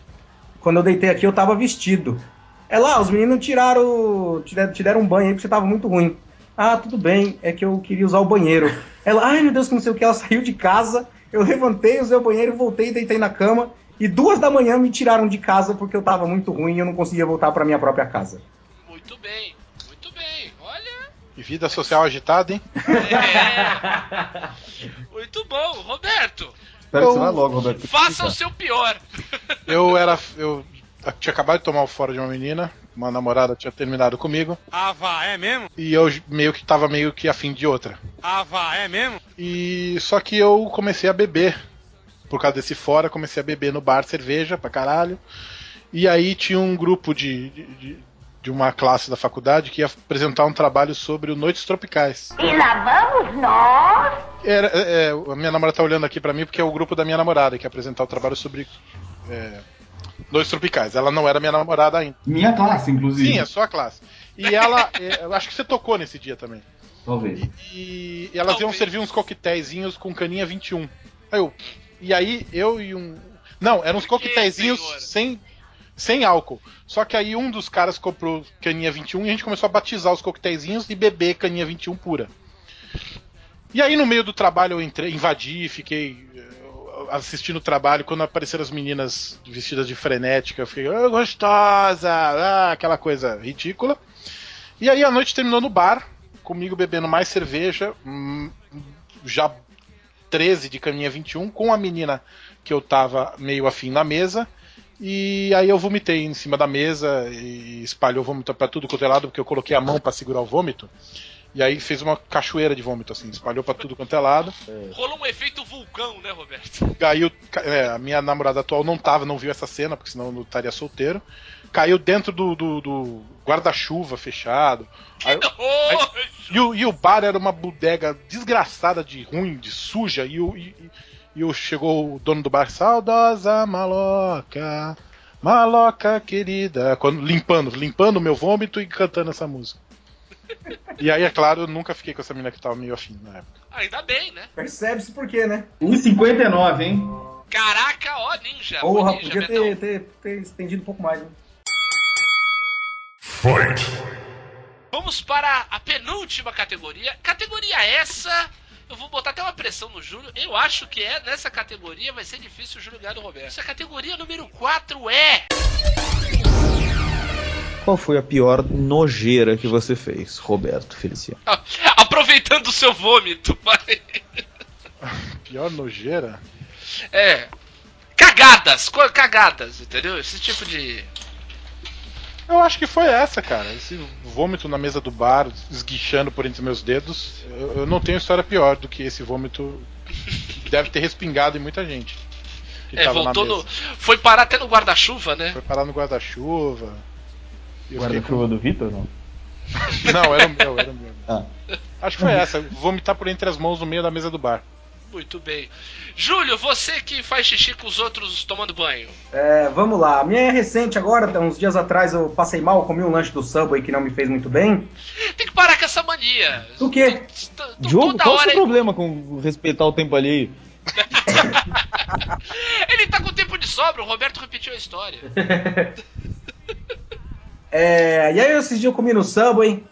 [SPEAKER 5] Quando eu deitei aqui, eu tava vestido. Ela, ah, os meninos tiraram. Te deram, te deram um banho aí porque você tava muito ruim. Ah, tudo bem, é que eu queria usar o banheiro. Ela, ai meu Deus, que não sei o que, ela saiu de casa. Eu levantei, usei o banheiro, voltei, deitei na cama. E duas da manhã me tiraram de casa porque eu tava muito ruim e eu não conseguia voltar pra minha própria casa.
[SPEAKER 1] Muito bem, muito bem. Olha.
[SPEAKER 4] E vida social agitada, hein?
[SPEAKER 1] É. Muito bom, Roberto.
[SPEAKER 3] Espero que você vá logo, Roberto.
[SPEAKER 1] Faça o seu pior.
[SPEAKER 4] Eu era. Eu tinha acabado de tomar o fora de uma menina, uma namorada tinha terminado comigo,
[SPEAKER 10] Ah, vá, é mesmo?
[SPEAKER 4] e eu meio que tava meio que afim de outra.
[SPEAKER 10] Ah, vá, é mesmo?
[SPEAKER 4] E só que eu comecei a beber. Por causa desse fora, comecei a beber no bar cerveja pra caralho. E aí tinha um grupo de, de, de- uma classe da faculdade que ia apresentar um trabalho sobre o Noites Tropicais.
[SPEAKER 6] E lá vamos nós.
[SPEAKER 4] Era, é, é, a minha namorada tá olhando aqui pra mim porque é o grupo da minha namorada que ia apresentar o trabalho sobre é, Noites Tropicais. Ela não era minha namorada ainda.
[SPEAKER 3] Minha classe, inclusive.
[SPEAKER 4] Sim, é sua classe. E ela, é, eu acho que você tocou nesse dia também.
[SPEAKER 3] Talvez.
[SPEAKER 4] E, e elas iam
[SPEAKER 1] Talvez.
[SPEAKER 4] servir uns coquetéisinhos com caninha 21. Aí eu, e aí eu e um. Não, eram uns
[SPEAKER 1] senhor?
[SPEAKER 4] sem, sem álcool. Só que aí um dos caras comprou caninha 21 e a gente começou a batizar os coquetéisinhos e beber caninha 21 pura. E aí no meio do trabalho eu entrei, invadi, fiquei eh, assistindo o trabalho. Quando apareceram as meninas vestidas de frenética, eu fiquei, "Ah, gostosa! Ah, aquela coisa ridícula. E aí a noite terminou no bar, comigo bebendo mais cerveja, hum, já 13 de caminha 21, com a menina que eu tava meio afim na mesa. E aí eu vomitei em cima da mesa e espalhou vômito pra tudo quanto é lado, porque eu coloquei a mão pra segurar o vômito. E aí fez uma cachoeira de vômito, assim, espalhou pra tudo quanto é lado.
[SPEAKER 1] Rolou um efeito vulcão, né, Roberto?
[SPEAKER 4] Caiu. ca- é, a minha namorada atual não tava, não viu essa cena, porque senão eu estaria solteiro. Caiu dentro do, do- do guarda-chuva fechado. Aí-
[SPEAKER 1] Nojo!
[SPEAKER 4] e, o, e o bar era uma bodega desgraçada de ruim, de suja. E, o, e- e o- chegou o dono do bar, saudosa maloca, maloca querida, quando, limpando, limpando o meu vômito e cantando essa música. E aí, é claro, eu nunca fiquei com essa menina que tava meio afim na época.
[SPEAKER 1] Ainda bem, né?
[SPEAKER 5] Percebe-se por quê, né?
[SPEAKER 3] 1,59, hein?
[SPEAKER 1] Caraca, ó, ninja.
[SPEAKER 5] Porra,
[SPEAKER 1] ninja,
[SPEAKER 5] podia ter, ter, ter estendido um pouco mais, né?
[SPEAKER 1] Vamos para a penúltima categoria. Categoria essa, eu vou botar até uma pressão no Júlio. Eu acho que é nessa categoria vai ser difícil o Júlio ganhar do Roberto. Essa categoria número 4 é.
[SPEAKER 3] Qual foi a pior nojeira que você fez, Roberto Feliciano?
[SPEAKER 1] Aproveitando o seu vômito, vai.
[SPEAKER 4] Pior nojeira?
[SPEAKER 1] É. Cagadas, co- cagadas, entendeu? Esse tipo de.
[SPEAKER 4] Eu acho que foi essa, cara. Esse vômito na mesa do bar, esguichando por entre meus dedos. Eu, eu não tenho história pior do que esse vômito que deve ter respingado em muita gente. que
[SPEAKER 1] É,
[SPEAKER 4] tava na
[SPEAKER 1] voltou
[SPEAKER 4] mesa.
[SPEAKER 1] no. Foi parar até no guarda-chuva, né?
[SPEAKER 4] Foi parar no guarda-chuva. Eu
[SPEAKER 3] Guarda-chuva do Vitor, não?
[SPEAKER 4] Não, era o meu, era o meu.
[SPEAKER 3] Ah.
[SPEAKER 4] Acho que foi essa, vomitar por entre as mãos no meio da mesa do bar.
[SPEAKER 1] Muito bem. Júlio, você que faz xixi com os outros tomando banho.
[SPEAKER 5] É, vamos lá. A minha é recente agora, uns dias atrás eu passei mal, comi um lanche do Subway que não me fez muito bem.
[SPEAKER 1] Tem que parar com essa mania.
[SPEAKER 5] O quê?
[SPEAKER 3] Diogo, qual o seu problema com respeitar o tempo alheio?
[SPEAKER 1] ele tá com tempo de sobra, o Roberto repetiu a história.
[SPEAKER 5] É, e aí esses dias eu comi no Subway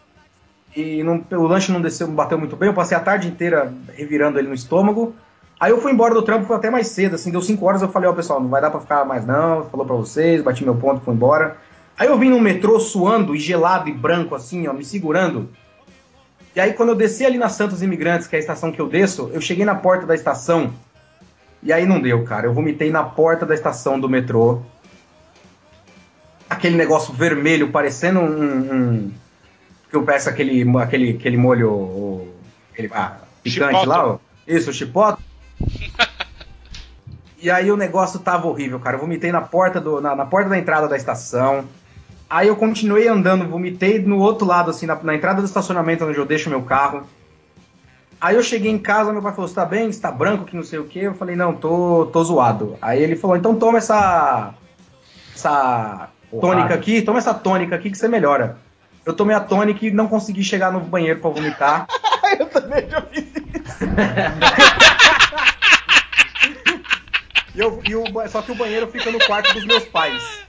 [SPEAKER 5] e não- o lanche não desceu, não bateu muito bem. Eu passei a tarde inteira revirando ele no estômago. Aí eu fui embora do trampo, foi até mais cedo, assim, deu 5 horas, eu falei, ó, pessoal, não vai dar pra ficar mais não, falou pra vocês, bati meu ponto, fui embora. Aí eu vim no metrô suando e gelado e branco, assim, ó, me segurando. E aí quando eu desci ali na Santos Imigrantes, que é a estação que eu desço, eu cheguei na porta da estação, e aí não deu, cara, eu vomitei na porta da estação do metrô. Aquele negócio vermelho, parecendo um... um que eu peço aquele, aquele, aquele molho, aquele, ah, picante
[SPEAKER 4] Chipotle.
[SPEAKER 5] lá, ó. Isso, o chipotle. E aí o negócio tava horrível, cara. Eu vomitei na porta, do, na, na porta da entrada da estação. Aí eu continuei andando, vomitei no outro lado, assim, na, na entrada do estacionamento onde eu deixo meu carro. Aí eu cheguei em casa, meu pai falou, você tá bem? Você tá branco, que não sei o quê? Eu falei, não, tô, tô zoado. Aí ele falou, então toma essa. Essa tônica aqui, toma essa tônica aqui que você melhora. Eu tomei a tônica e não consegui chegar no banheiro pra vomitar.
[SPEAKER 3] eu também já fiz
[SPEAKER 5] E eu, e o, só que o banheiro fica no quarto dos meus pais.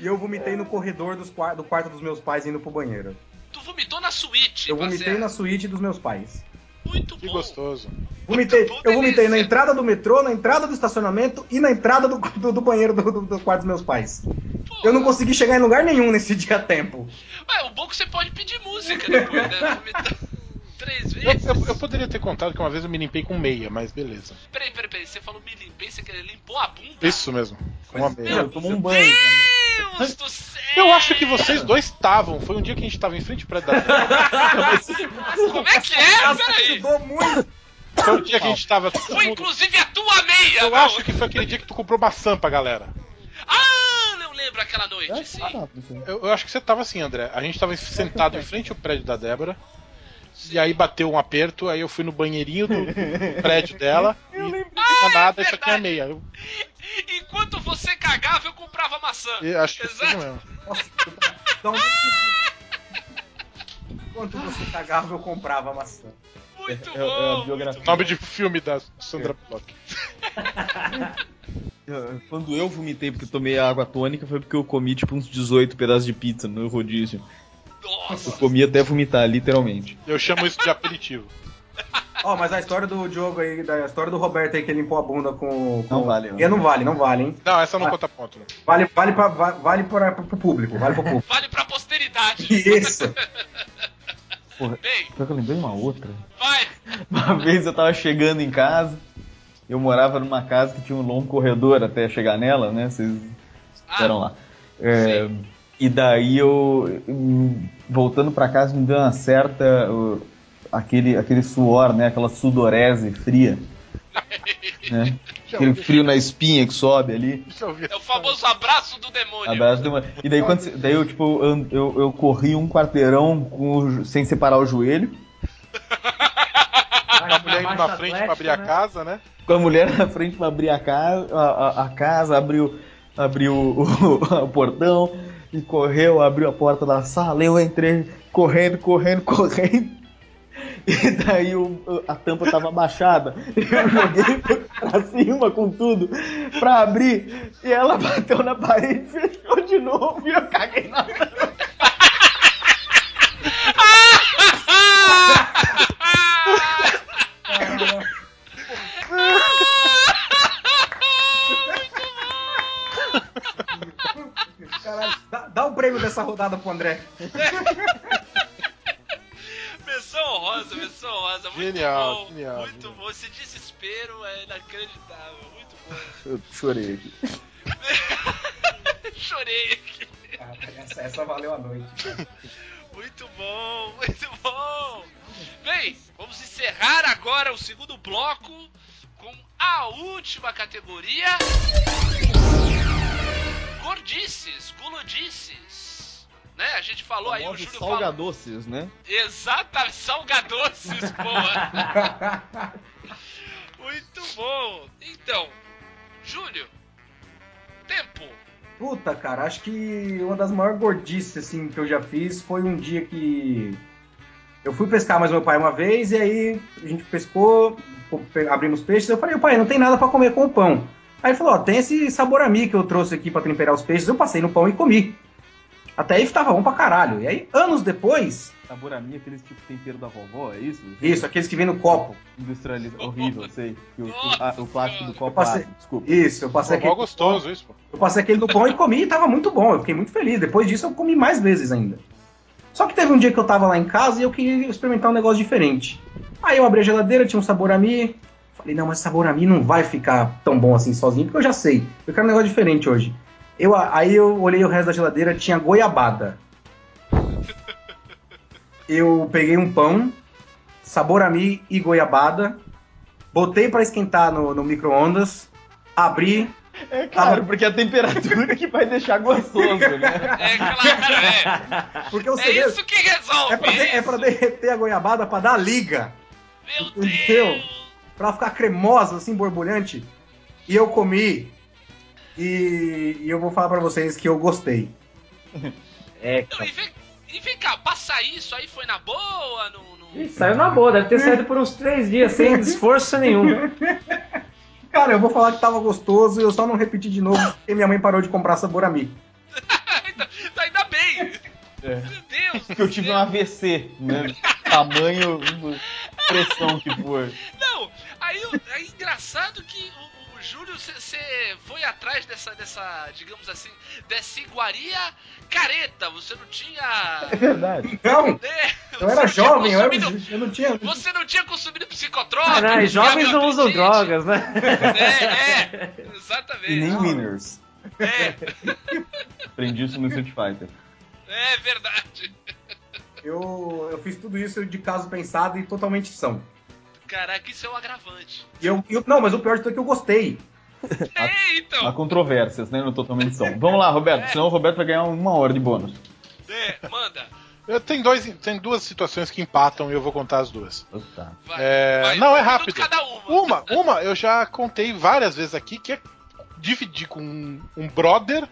[SPEAKER 5] E eu vomitei no corredor dos, do quarto dos meus pais indo pro banheiro.
[SPEAKER 1] Tu vomitou na suíte,
[SPEAKER 5] Eu vomitei na suíte dos meus pais.
[SPEAKER 1] Muito
[SPEAKER 4] Que
[SPEAKER 1] bom.
[SPEAKER 4] gostoso.
[SPEAKER 5] Vomitei,
[SPEAKER 1] bom,
[SPEAKER 5] eu vomitei
[SPEAKER 1] delícia.
[SPEAKER 5] na entrada do metrô, na entrada do estacionamento e na entrada do, do, do banheiro do, do- do quarto dos meus pais. Eu não consegui chegar em lugar nenhum nesse dia a tempo.
[SPEAKER 1] Ué, o bom é que você pode pedir música depois, né? Vomitar Três
[SPEAKER 4] Eu,
[SPEAKER 1] vezes.
[SPEAKER 4] eu- eu poderia ter contado que uma vez eu me limpei com meia, mas beleza.
[SPEAKER 1] Peraí, peraí, peraí. Você falou me limpei, você quer limpou a bunda?
[SPEAKER 4] Isso mesmo. Com uma meia.
[SPEAKER 3] Eu tomo um banho.
[SPEAKER 1] Deus do céu!
[SPEAKER 4] Eu acho que vocês dois estavam. Foi um dia que a gente tava em frente ao prédio da
[SPEAKER 1] Como é que é? Peraí.
[SPEAKER 5] Ajudou muito.
[SPEAKER 4] Foi um dia que a gente tava.
[SPEAKER 1] Foi
[SPEAKER 4] mundo-
[SPEAKER 1] inclusive a tua meia!
[SPEAKER 4] Eu
[SPEAKER 1] não?
[SPEAKER 4] acho que foi aquele dia que tu comprou maçã pra galera.
[SPEAKER 1] Ah, não lembro aquela noite, sim.
[SPEAKER 4] Eu, eu acho que você tava assim, André. A gente tava sentado em frente ao prédio da Débora. E aí bateu um aperto, aí eu fui no banheirinho do, prédio dela. E não tinha nada, e só tinha meia. Eu,
[SPEAKER 1] Enquanto você cagava, eu comprava maçã.
[SPEAKER 4] eu acho que
[SPEAKER 1] Exato.
[SPEAKER 4] mesmo.
[SPEAKER 5] Nossa, então, enquanto você cagava, eu comprava maçã.
[SPEAKER 1] Muito
[SPEAKER 3] É- é a
[SPEAKER 1] bom.
[SPEAKER 3] biografia.
[SPEAKER 4] Nome de filme da Sandra Bullock.
[SPEAKER 3] Eu- Quando eu vomitei porque tomei água tônica foi porque eu comi tipo uns 18 pedaços de pizza no rodízio.
[SPEAKER 1] Nossa.
[SPEAKER 3] Eu comi até vomitar, literalmente.
[SPEAKER 4] Eu chamo isso de aperitivo.
[SPEAKER 5] Ó, mas a história do Diogo aí, da história do Roberto aí que ele limpou a bunda com. com...
[SPEAKER 3] Não vale, não.
[SPEAKER 5] E não vale, não vale, hein?
[SPEAKER 4] Não, essa não
[SPEAKER 5] Ah.
[SPEAKER 4] conta ponto. Né?
[SPEAKER 5] Vale, vale, pra, va- vale para, pro público, vale pro público.
[SPEAKER 1] Vale pra posteridade.
[SPEAKER 5] Isso.
[SPEAKER 1] Bem,
[SPEAKER 3] Pior que eu lembrei uma outra.
[SPEAKER 1] vai.
[SPEAKER 3] Uma vez eu tava chegando em casa, eu morava numa casa que tinha um longo corredor até chegar nela, né? Vocês
[SPEAKER 1] Ah,
[SPEAKER 3] eram lá. É, e daí eu, hum, voltando pra casa, me deu uma certa. uh, aquele, aquele suor, né? Aquela sudorese fria. né? Aquele frio na espinha que sobe ali.
[SPEAKER 1] É o famoso abraço do demônio.
[SPEAKER 3] Abraço de uma- E daí, quando, daí eu, tipo, eu, eu, eu corri um quarteirão com sem separar o joelho.
[SPEAKER 4] A mulher indo na frente pra abrir a casa, né?
[SPEAKER 3] com a mulher na frente pra abrir a casa, a, a- a casa abriu, abriu o, o- o portão e correu, abriu a porta da sala. Eu entrei correndo, correndo, correndo. E daí o- a tampa tava baixada. Eu joguei pra cima com tudo pra abrir. E ela bateu na parede, fechou de novo e eu caguei na tampa.
[SPEAKER 5] Caralho, dá, dá o prêmio dessa rodada pro André.
[SPEAKER 1] Menção honrosa, menção honrosa. Muito
[SPEAKER 4] Genial,
[SPEAKER 1] bom.
[SPEAKER 4] genial,
[SPEAKER 1] Muito
[SPEAKER 4] genial.
[SPEAKER 1] bom. Esse desespero é inacreditável. Muito bom.
[SPEAKER 3] Eu chorei aqui.
[SPEAKER 1] Chorei aqui.
[SPEAKER 5] Ah, essa, essa valeu a noite.
[SPEAKER 1] Muito bom, muito bom. Bem, vamos encerrar agora o segundo bloco com a última categoria. Gordices, gulodices. Né? A gente falou aí, o Júlio falou.
[SPEAKER 3] salgadoces, né?
[SPEAKER 1] Exatamente, salgadoces, boa. Muito bom. Então, Júlio, tempo.
[SPEAKER 5] Puta, cara, acho que uma das maiores gordices assim, que eu já fiz foi um dia que eu fui pescar mais meu pai uma vez e aí a gente pescou, pe- abrimos peixes. Eu falei, pai, não tem nada pra comer com o pão. Aí ele falou, ó, tem esse sabor a mim que eu trouxe aqui pra temperar os peixes. Eu passei no pão e comi. Até aí tava bom pra caralho. E aí, anos depois,
[SPEAKER 3] mim, aqueles tipo tempero da vovó, é isso?
[SPEAKER 5] isso, aqueles que vem no copo.
[SPEAKER 3] Industrializado. Horrível, sei. Que o,
[SPEAKER 1] Nossa
[SPEAKER 3] a- o plástico do copo
[SPEAKER 5] Eu passei-
[SPEAKER 3] ácido, desculpa.
[SPEAKER 5] Isso, eu passei aquele.
[SPEAKER 4] gostoso isso, pô.
[SPEAKER 5] Eu passei aquele no pão e comi e tava muito bom. Eu fiquei muito feliz. Depois disso eu comi mais vezes ainda. Só que teve um dia que eu tava lá em casa e eu queria experimentar um negócio diferente. Aí eu abri a geladeira, tinha um sabor a mim. Falei, não, mas sabor a mim não vai ficar tão bom assim sozinho, porque eu já sei. Eu quero um negócio diferente hoje. Eu, aí eu olhei o resto da geladeira, tinha goiabada. Eu peguei um pão, sabor a mim e goiabada, botei pra esquentar no, no micro-ondas, abri,
[SPEAKER 3] É claro, porque a temperatura que vai deixar gostoso, né?
[SPEAKER 1] É claro, é.
[SPEAKER 5] porque o
[SPEAKER 1] É
[SPEAKER 5] segredo
[SPEAKER 1] isso que resolve.
[SPEAKER 5] é pra, de- é pra derreter a goiabada pra dar liga.
[SPEAKER 1] Meu
[SPEAKER 5] Entendeu?
[SPEAKER 1] Deus.
[SPEAKER 5] pra ficar cremosa, assim, borbulhante. E eu comi. E, e eu vou falar pra vocês que eu gostei. É,
[SPEAKER 1] Não, e, vem, e vem cá, passar isso aí foi na boa? No, no-
[SPEAKER 8] Ih, saiu na boa, deve ter saído por uns três dias sem esforço nenhum.
[SPEAKER 5] Cara, eu vou falar que tava gostoso e eu só não repeti de novo porque minha mãe parou de comprar sabor a mim.
[SPEAKER 1] ainda, ainda bem.
[SPEAKER 3] É.
[SPEAKER 1] Meu Deus.
[SPEAKER 3] Que eu tive um AVC, né? Tamanho, pressão que for.
[SPEAKER 1] Não, aí o- é engraçado que você foi atrás dessa, dessa, digamos assim, dessa iguaria careta. Você não tinha.
[SPEAKER 3] É verdade.
[SPEAKER 5] Não,
[SPEAKER 1] né,
[SPEAKER 5] eu era
[SPEAKER 1] não
[SPEAKER 5] jovem, eu, era, eu não tinha.
[SPEAKER 1] Você não tinha consumido psicotrópico.
[SPEAKER 8] Caralho, jovens não usam drogas, né?
[SPEAKER 1] É, é, exatamente.
[SPEAKER 3] E nem winners.
[SPEAKER 1] É,
[SPEAKER 3] Aprendi isso no Street Fighter.
[SPEAKER 1] é verdade.
[SPEAKER 5] Eu, eu fiz tudo isso de caso pensado e totalmente são.
[SPEAKER 1] Caraca, isso é um agravante.
[SPEAKER 5] E eu, eu- não, mas o pior de tudo é que eu gostei.
[SPEAKER 1] É, então.
[SPEAKER 3] Há controvérsias, né? No Totalmente São. Vamos lá, Roberto. Senão o Roberto vai ganhar uma hora de bônus.
[SPEAKER 1] É, manda.
[SPEAKER 4] Eu tenho, dois, tem duas situações que empatam e eu vou contar as duas.
[SPEAKER 3] Tá.
[SPEAKER 1] Vai,
[SPEAKER 4] É,
[SPEAKER 1] vai,
[SPEAKER 4] não, é rápido.
[SPEAKER 1] Cada uma.
[SPEAKER 4] Uma, uma eu já contei várias vezes aqui, que é dividir com um, um brother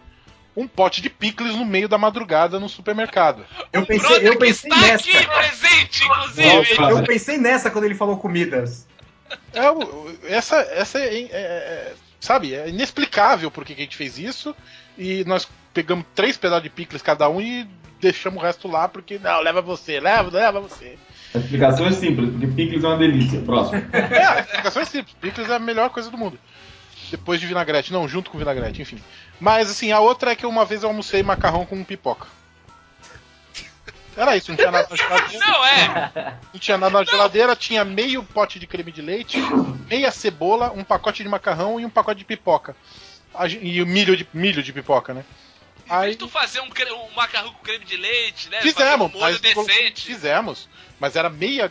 [SPEAKER 4] um pote de picles no meio da madrugada no supermercado.
[SPEAKER 5] Eu
[SPEAKER 1] O
[SPEAKER 5] pensei, eu
[SPEAKER 1] que
[SPEAKER 5] pensei
[SPEAKER 1] está
[SPEAKER 5] nessa.
[SPEAKER 1] aqui presente, inclusive.
[SPEAKER 5] Eu pensei nessa quando ele falou comidas.
[SPEAKER 4] É, essa essa é, é- é- sabe, é inexplicável por que que a gente fez isso. E nós pegamos três pedaços de picles cada um e deixamos o resto lá, porque não, leva você, leva, leva você.
[SPEAKER 3] A explicação é simples, porque picles é uma delícia. Próximo.
[SPEAKER 4] É, a explicação é simples. Picles é a melhor coisa do mundo. Depois de vinagrete. Não, junto com vinagrete, enfim. Mas assim, a outra é que uma vez eu almocei macarrão com pipoca. Era isso, não tinha nada na geladeira.
[SPEAKER 1] Não é.
[SPEAKER 4] Não tinha nada na geladeira, tinha meio pote de creme de leite, meia cebola, um pacote de macarrão e um pacote de pipoca. E o milho de, milho de pipoca, né? Aí
[SPEAKER 1] tu fazer um, um macarrão com creme de leite, né?
[SPEAKER 4] fizemos,
[SPEAKER 1] um
[SPEAKER 4] mas
[SPEAKER 1] decente.
[SPEAKER 4] fizemos, mas era meia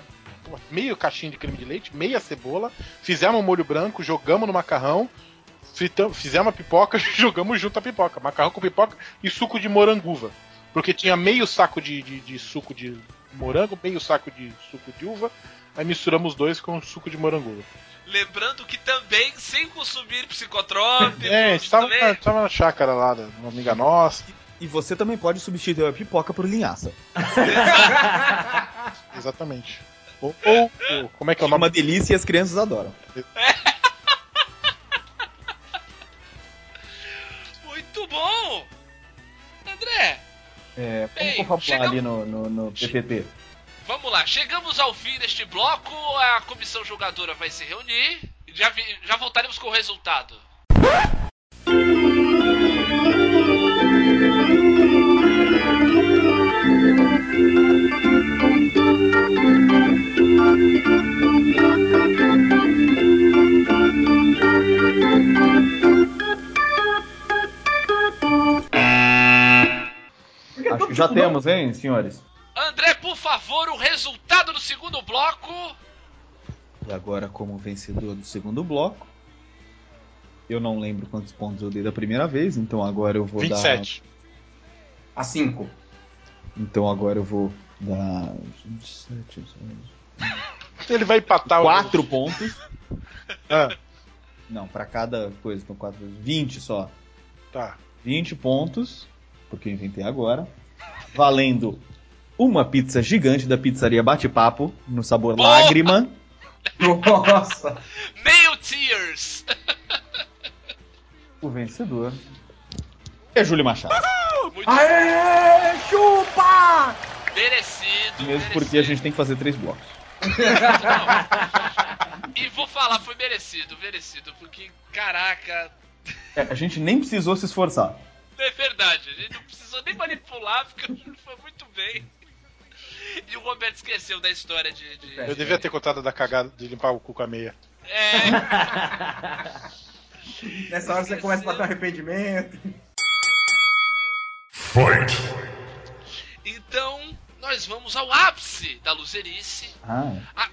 [SPEAKER 4] meio caixinha de creme de leite, meia cebola, fizemos um molho branco, jogamos no macarrão, fritamos, fizemos a pipoca, jogamos junto a pipoca, macarrão com pipoca e suco de moranguva, porque tinha meio saco de, de, de suco de morango, meio saco de suco de uva, aí misturamos os dois com suco de moranguva.
[SPEAKER 1] Lembrando que também, sem consumir psicotrópicos,
[SPEAKER 4] É, a gente tava,
[SPEAKER 1] também...
[SPEAKER 4] na, tava na chácara lá, da- uma amiga nossa,
[SPEAKER 3] E você também pode substituir a pipoca por linhaça.
[SPEAKER 4] exatamente. Ou, ou- ou- como é que é o
[SPEAKER 3] É
[SPEAKER 4] nome?
[SPEAKER 3] uma delícia e as crianças adoram.
[SPEAKER 1] Muito bom! André,
[SPEAKER 3] É,
[SPEAKER 1] Ei,
[SPEAKER 3] vamos confabular
[SPEAKER 1] chegamos-
[SPEAKER 3] ali no, no, no PPT.
[SPEAKER 1] vamos lá. Chegamos ao fim deste bloco. A comissão jogadora vai se reunir. Já, vi- já voltaremos com o resultado.
[SPEAKER 3] Acho que já temos, hein, senhores?
[SPEAKER 1] André, por favor, o resultado do segundo bloco.
[SPEAKER 3] E agora, como vencedor do segundo bloco, Eu não lembro quantos pontos eu dei da primeira vez, então agora eu vou
[SPEAKER 4] 27.
[SPEAKER 5] A 5.
[SPEAKER 3] dar. Então agora eu vou dar. 27,
[SPEAKER 4] Ele vai empatar o.
[SPEAKER 3] 4 pontos.
[SPEAKER 4] Ah,
[SPEAKER 3] Não, pra cada coisa, então 4 vezes. 20 só.
[SPEAKER 4] tá.
[SPEAKER 3] 20 pontos, porque eu inventei agora. Valendo uma pizza gigante da pizzaria Bate-Papo, no sabor
[SPEAKER 1] Porra!
[SPEAKER 3] lágrima.
[SPEAKER 5] Nossa.
[SPEAKER 1] Nail Tears!
[SPEAKER 3] O vencedor é Júlio Machado.
[SPEAKER 1] Muito
[SPEAKER 5] Aê, chupa!
[SPEAKER 1] merecido.
[SPEAKER 3] Mesmo porque a gente tem que fazer três blocos.
[SPEAKER 1] E vou falar, foi merecido, merecido, porque, caraca,
[SPEAKER 3] É, a gente nem precisou se esforçar.
[SPEAKER 1] É verdade, a gente não precisou nem manipular, porque foi muito bem. E o Roberto esqueceu da história de. de-
[SPEAKER 4] Eu devia ter contado da cagada de limpar o cu com a meia.
[SPEAKER 1] É,
[SPEAKER 5] Nessa hora você começa a bater um arrependimento.
[SPEAKER 1] então, nós vamos ao ápice da luzerice.
[SPEAKER 3] Ah,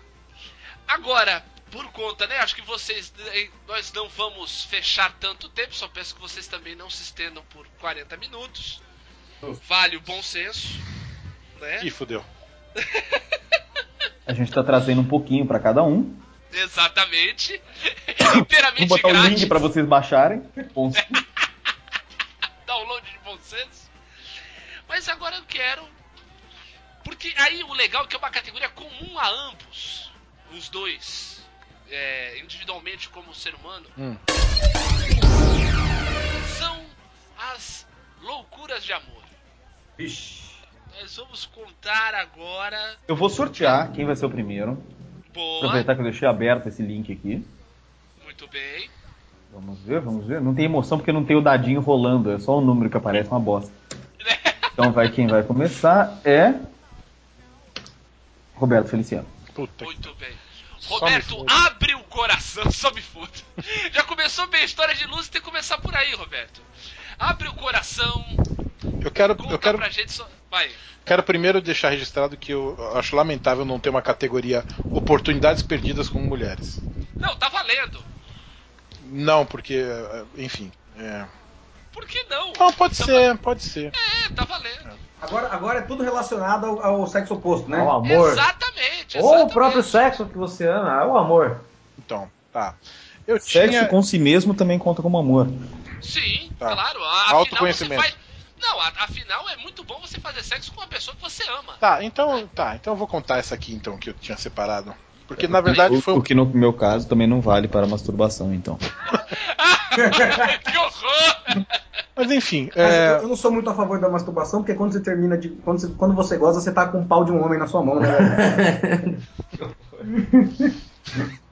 [SPEAKER 1] Agora, por conta, né? Acho que vocês. eh, Nós não vamos fechar tanto tempo, só peço que vocês também não se estendam por 40 minutos. Vale o bom senso. Né?
[SPEAKER 4] Ih, fudeu.
[SPEAKER 3] a gente tá trazendo um pouquinho pra cada um.
[SPEAKER 1] Exatamente.
[SPEAKER 3] Vou
[SPEAKER 1] Inteiramente
[SPEAKER 3] botar o
[SPEAKER 1] grátis.
[SPEAKER 3] link pra vocês baixarem. Bom,
[SPEAKER 1] download de bom senso. Mas agora eu quero. Porque aí o legal é que é uma categoria comum a ambos. Os dois. É, individualmente como ser humano.
[SPEAKER 4] Hum.
[SPEAKER 1] São as loucuras de amor.
[SPEAKER 5] Vixe.
[SPEAKER 1] Nós vamos contar agora.
[SPEAKER 3] eu vou sortear quem vai ser o primeiro.
[SPEAKER 1] Boa.
[SPEAKER 3] Aproveitar que eu deixei aberto esse link aqui.
[SPEAKER 1] Muito bem.
[SPEAKER 3] Vamos ver, vamos ver. Não tem emoção porque não tem o dadinho rolando, é só o número que aparece, uma bosta. Então vai quem vai começar é Roberto Feliciano.
[SPEAKER 4] Puta
[SPEAKER 1] Muito bem. Roberto, abre o coração, só me foda. Já começou bem a história de luz, tem que começar por aí, Roberto. Abre o coração,
[SPEAKER 4] Eu quero,
[SPEAKER 1] conta
[SPEAKER 4] eu quero,
[SPEAKER 1] pra gente só. Vai.
[SPEAKER 4] quero primeiro deixar registrado que eu acho lamentável não ter uma categoria oportunidades perdidas com mulheres.
[SPEAKER 1] Não, tá valendo.
[SPEAKER 4] Não, porque, enfim. É...
[SPEAKER 1] Por que não?
[SPEAKER 4] Não, pode
[SPEAKER 1] Tá
[SPEAKER 4] ser, pode ser.
[SPEAKER 1] É, tá valendo.
[SPEAKER 5] Agora, agora é tudo relacionado ao, ao sexo oposto, né?
[SPEAKER 8] Ao amor.
[SPEAKER 1] Exatamente,
[SPEAKER 8] Ou o
[SPEAKER 1] exatamente.
[SPEAKER 8] próprio sexo que você ama, é o amor.
[SPEAKER 4] Então, tá. Eu
[SPEAKER 3] Sexo
[SPEAKER 4] tinha.
[SPEAKER 3] com si mesmo também conta como amor.
[SPEAKER 1] Sim,
[SPEAKER 4] Tá.
[SPEAKER 1] claro. a- Afinal,
[SPEAKER 4] Autoconhecimento.
[SPEAKER 1] você faz... Não, afinal é muito bom você fazer sexo com uma pessoa que você ama.
[SPEAKER 4] Tá, então, tá, então eu vou contar essa aqui então que eu tinha separado. Porque na verdade
[SPEAKER 3] O,
[SPEAKER 4] foi
[SPEAKER 3] o que no meu caso também não vale para masturbação, então.
[SPEAKER 1] que horror!
[SPEAKER 4] Mas enfim,
[SPEAKER 5] Mas
[SPEAKER 4] é,
[SPEAKER 5] eu, eu não sou muito a favor da masturbação, porque quando você termina de. Quando você, quando você goza, você tá com o pau de um homem na sua mão, né?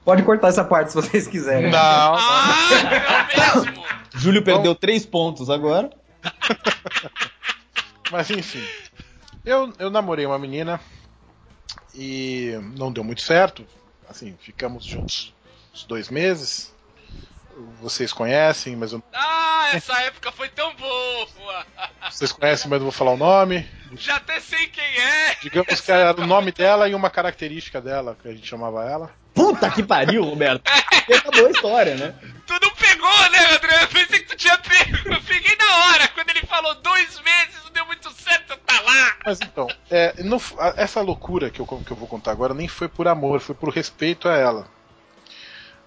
[SPEAKER 5] Pode cortar essa parte se vocês quiserem.
[SPEAKER 4] não,
[SPEAKER 1] Ah, é mesmo!
[SPEAKER 3] Júlio perdeu três pontos agora.
[SPEAKER 4] mas enfim. Eu, eu namorei uma menina e não deu muito certo. Assim, ficamos juntos uns dois meses. Vocês conhecem, mas eu,
[SPEAKER 1] Ah, essa época foi tão boa!
[SPEAKER 4] vocês conhecem, mas eu não vou falar o nome.
[SPEAKER 1] Já até sei quem é!
[SPEAKER 4] Digamos que era o nome dela e uma característica dela, que a gente chamava ela.
[SPEAKER 3] Puta que pariu, Roberto. E acabou a história, né?
[SPEAKER 1] Tu não pegou, né, André? Eu pensei que tu tinha pego. Eu peguei na hora. Quando ele falou dois meses, não deu muito certo, tá lá.
[SPEAKER 4] Mas então, é, não a- essa loucura que eu, que eu vou contar agora nem foi por amor, foi por respeito a ela.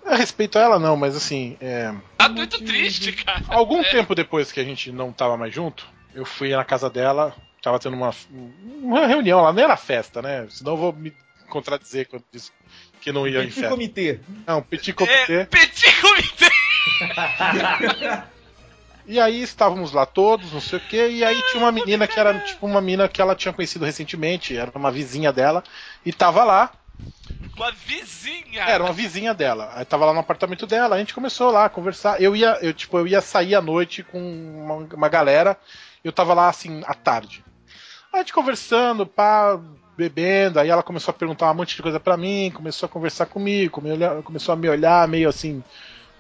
[SPEAKER 4] É, respeito a ela não, mas assim, é,
[SPEAKER 1] Tá muito triste, cara.
[SPEAKER 4] algum
[SPEAKER 1] É.
[SPEAKER 4] tempo depois que a gente não tava mais junto, eu fui na casa dela, tava tendo uma, uma reunião lá, não era festa, né? Senão eu vou me contradizer quando disse que não ia em
[SPEAKER 3] Petit
[SPEAKER 4] festa.
[SPEAKER 3] comitê.
[SPEAKER 4] Não, petit
[SPEAKER 1] É,
[SPEAKER 4] comitê.
[SPEAKER 1] petit comité.
[SPEAKER 4] E aí estávamos lá todos, não sei o que, e aí tinha uma menina que era tipo uma menina que ela tinha conhecido recentemente, era uma vizinha dela, e tava lá,
[SPEAKER 1] Uma vizinha.
[SPEAKER 4] Era uma vizinha dela. Aí tava lá no apartamento dela, a gente começou lá a conversar. Eu ia, eu, tipo, eu ia sair à noite com uma, uma galera, eu tava lá assim, à tarde. Aí a gente conversando, pá, bebendo, aí ela começou a perguntar um monte de coisa pra mim, começou a conversar comigo, começou a me olhar meio assim,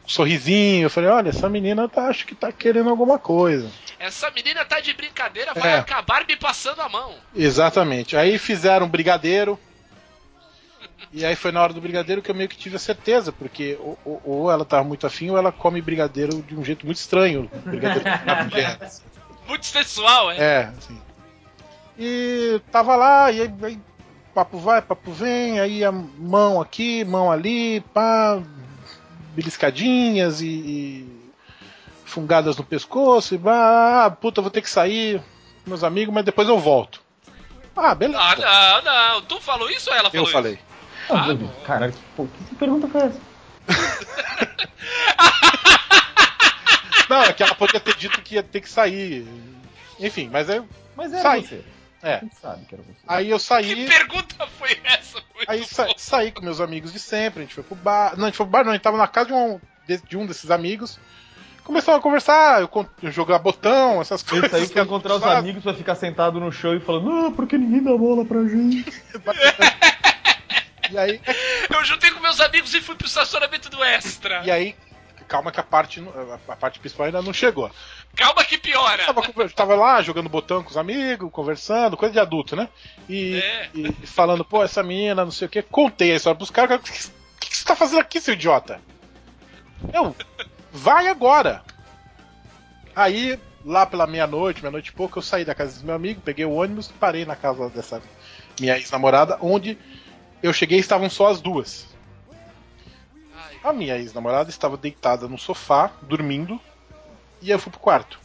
[SPEAKER 4] um sorrisinho. Eu falei, olha, essa menina tá, acho que tá querendo alguma coisa.
[SPEAKER 1] Essa menina tá de brincadeira, vai
[SPEAKER 4] É.
[SPEAKER 1] acabar me passando a mão.
[SPEAKER 4] Exatamente. Aí fizeram um brigadeiro. E aí foi na hora do brigadeiro que eu meio que tive a certeza, porque ou, ou- ela tava muito afim ou ela come brigadeiro de um jeito muito estranho. Brigadeiro.
[SPEAKER 1] Muito sensual, é?
[SPEAKER 4] É, assim. E tava lá, e aí, aí papo vai, papo vem, aí a mão aqui, mão ali, pá, beliscadinhas e, e fungadas no pescoço, e ah, puta, vou ter que sair meus amigos, mas depois eu volto. Ah, beleza.
[SPEAKER 1] Ah, não, não. Tu falou isso ou ela falou
[SPEAKER 4] eu falei.
[SPEAKER 1] Ah,
[SPEAKER 3] Ah, Caralho, que, pô, que pergunta foi essa?
[SPEAKER 4] Não, é que ela podia ter dito que ia ter que sair. Enfim, mas é.
[SPEAKER 3] Mas era
[SPEAKER 4] Sai.
[SPEAKER 3] você.
[SPEAKER 4] É.
[SPEAKER 3] A gente sabe que era você.
[SPEAKER 4] Aí eu
[SPEAKER 1] Que
[SPEAKER 4] saí.
[SPEAKER 1] pergunta foi essa? Muito
[SPEAKER 4] Aí sa
[SPEAKER 1] bom.
[SPEAKER 4] saí com meus amigos de sempre, a gente foi pro bar. Não, a gente foi pro bar, não, a gente tava na casa de um, de, de um desses amigos. Começamos a conversar, eu, eu jogar botão, essas coisas.
[SPEAKER 3] saiu
[SPEAKER 4] que
[SPEAKER 3] encontrar os amigos pra ficar sentado no chão e falando, não, porque ninguém dá bola pra gente.
[SPEAKER 4] E aí,
[SPEAKER 1] Eu juntei com meus amigos e fui pro estacionamento do Extra.
[SPEAKER 4] e aí, calma que a parte, não- a, parte principal ainda não chegou.
[SPEAKER 1] Calma que piora.
[SPEAKER 4] Tava, conver- tava lá jogando botão com os amigos, conversando, coisa de adulto, né? E,
[SPEAKER 1] É.
[SPEAKER 4] e- falando, pô, essa menina, não sei o que. Contei a história pros caras. O que, que, que você tá fazendo aqui, seu idiota? Eu, vai agora. Aí, lá pela meia-noite, meia-noite e pouco, eu saí da casa do meu amigo, peguei o ônibus, parei na casa dessa minha ex-namorada, onde eu cheguei e estavam só as duas. A minha ex-namorada estava deitada no sofá, dormindo, e eu fui pro quarto.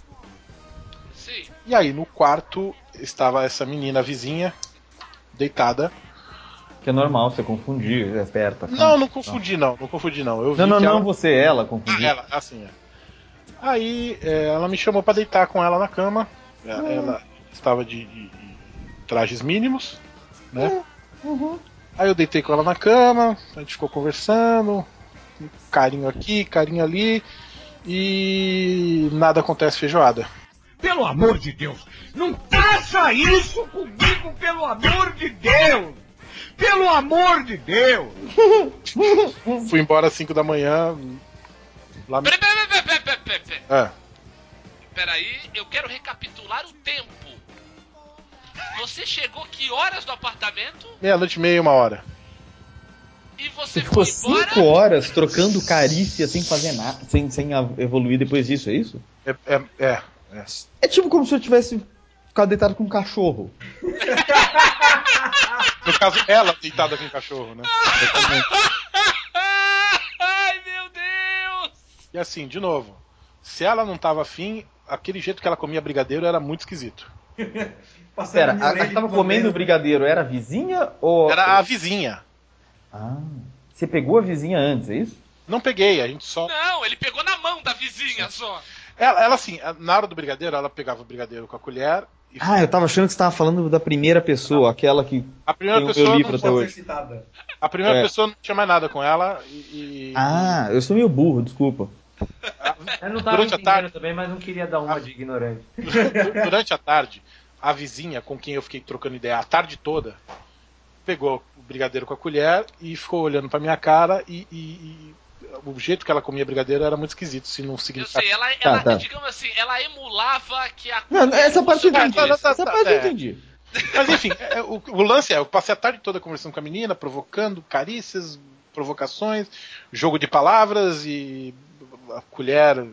[SPEAKER 1] sim.
[SPEAKER 4] E aí no quarto estava essa menina vizinha, deitada.
[SPEAKER 3] Que é normal você confundir, é perto.
[SPEAKER 4] Não, não confundi não, não confundi não. Eu vi
[SPEAKER 3] Não, não,
[SPEAKER 4] que
[SPEAKER 3] não,
[SPEAKER 4] ela...
[SPEAKER 3] você, ela
[SPEAKER 4] Ah,
[SPEAKER 3] confundiu.
[SPEAKER 4] ela, assim, é. Aí é, ela me chamou pra deitar com ela na cama. É, Ela estava de, de- de trajes mínimos, né? Aí eu deitei com ela na cama, a gente ficou conversando, carinho aqui, carinho ali, e nada acontece feijoada.
[SPEAKER 2] Pelo amor de Deus, não faça isso comigo, pelo amor de Deus! Pelo amor de Deus!
[SPEAKER 4] Fui embora às 5 da manhã. Lá...
[SPEAKER 1] Peraí, peraí, peraí, peraí, peraí, peraí.
[SPEAKER 4] É.
[SPEAKER 1] Peraí, eu quero recapitular o tempo. Você chegou que horas no apartamento
[SPEAKER 4] Meia-noite e meia, uma hora.
[SPEAKER 1] E você
[SPEAKER 3] Você ficou
[SPEAKER 1] embora?
[SPEAKER 3] cinco horas trocando carícia sem fazer nada, sem, sem evoluir depois disso, é isso?
[SPEAKER 4] É, é, é, é.
[SPEAKER 3] É tipo como se eu tivesse ficado deitado com um cachorro.
[SPEAKER 4] No caso, ela deitada com o cachorro, né?
[SPEAKER 1] Ai, meu Deus!
[SPEAKER 4] E assim, de novo, se ela não tava afim, aquele jeito que ela comia brigadeiro era muito esquisito.
[SPEAKER 3] Pera, a, a que tava comendo brigadeiro era a vizinha ou.
[SPEAKER 4] Era a vizinha.
[SPEAKER 3] Ah. Você pegou a vizinha antes, é isso?
[SPEAKER 4] Não peguei, a gente só.
[SPEAKER 1] Não, ele pegou na mão da vizinha só.
[SPEAKER 4] Ela, ela assim, na hora do brigadeiro, ela pegava o brigadeiro com a colher e
[SPEAKER 3] Ah, eu tava achando que você tava falando da primeira pessoa, aquela que.
[SPEAKER 4] a primeira
[SPEAKER 3] meu
[SPEAKER 4] pessoa
[SPEAKER 3] livro
[SPEAKER 4] não,
[SPEAKER 3] até hoje.
[SPEAKER 5] citada.
[SPEAKER 4] a primeira
[SPEAKER 3] É.
[SPEAKER 4] pessoa não tinha mais nada com ela e,
[SPEAKER 3] Ah, eu sou meio burro, desculpa.
[SPEAKER 8] Eu não tava
[SPEAKER 4] Durante a tarde-
[SPEAKER 8] também, mas não queria dar uma de ignorante.
[SPEAKER 4] durante a tarde, a vizinha com quem eu fiquei trocando ideia a tarde toda pegou o brigadeiro com a colher e ficou olhando pra minha cara e, e- e o jeito que ela comia brigadeiro era muito esquisito, se não
[SPEAKER 1] Eu
[SPEAKER 4] significava.
[SPEAKER 1] sei, ela, ela
[SPEAKER 3] tá.
[SPEAKER 1] digamos assim, ela emulava que a.
[SPEAKER 3] Não, essa parte eu entendi.
[SPEAKER 4] Tá, tá, tá,
[SPEAKER 3] Essa
[SPEAKER 4] tá,
[SPEAKER 3] parte eu
[SPEAKER 4] é.
[SPEAKER 3] entendi.
[SPEAKER 4] Mas enfim, é, o, o lance é, eu passei a tarde toda conversando com a menina, provocando carícias, provocações, jogo de palavras e a colher,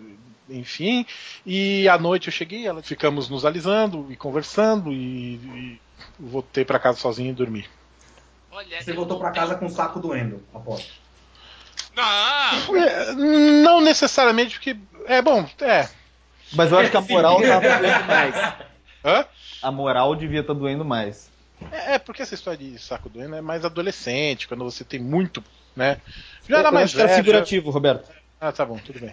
[SPEAKER 4] enfim. E à noite eu cheguei, ela ficamos nos alisando e conversando e, e voltei pra casa sozinho e dormi.
[SPEAKER 1] Olha,
[SPEAKER 5] Você voltou
[SPEAKER 1] tenho-
[SPEAKER 5] casa com o saco doendo, aposto.
[SPEAKER 1] Não!
[SPEAKER 4] É, não necessariamente porque é bom, é.
[SPEAKER 3] Mas eu acho que a moral tava doendo mais.
[SPEAKER 4] Hã?
[SPEAKER 3] A moral devia estar doendo mais.
[SPEAKER 4] É, é, porque essa história de saco doendo é mais adolescente, quando você tem muito, né? Já
[SPEAKER 3] Eu
[SPEAKER 4] era mais
[SPEAKER 3] acho que era
[SPEAKER 4] velho, já-
[SPEAKER 3] figurativo, Roberto.
[SPEAKER 4] Ah, tá bom, tudo bem.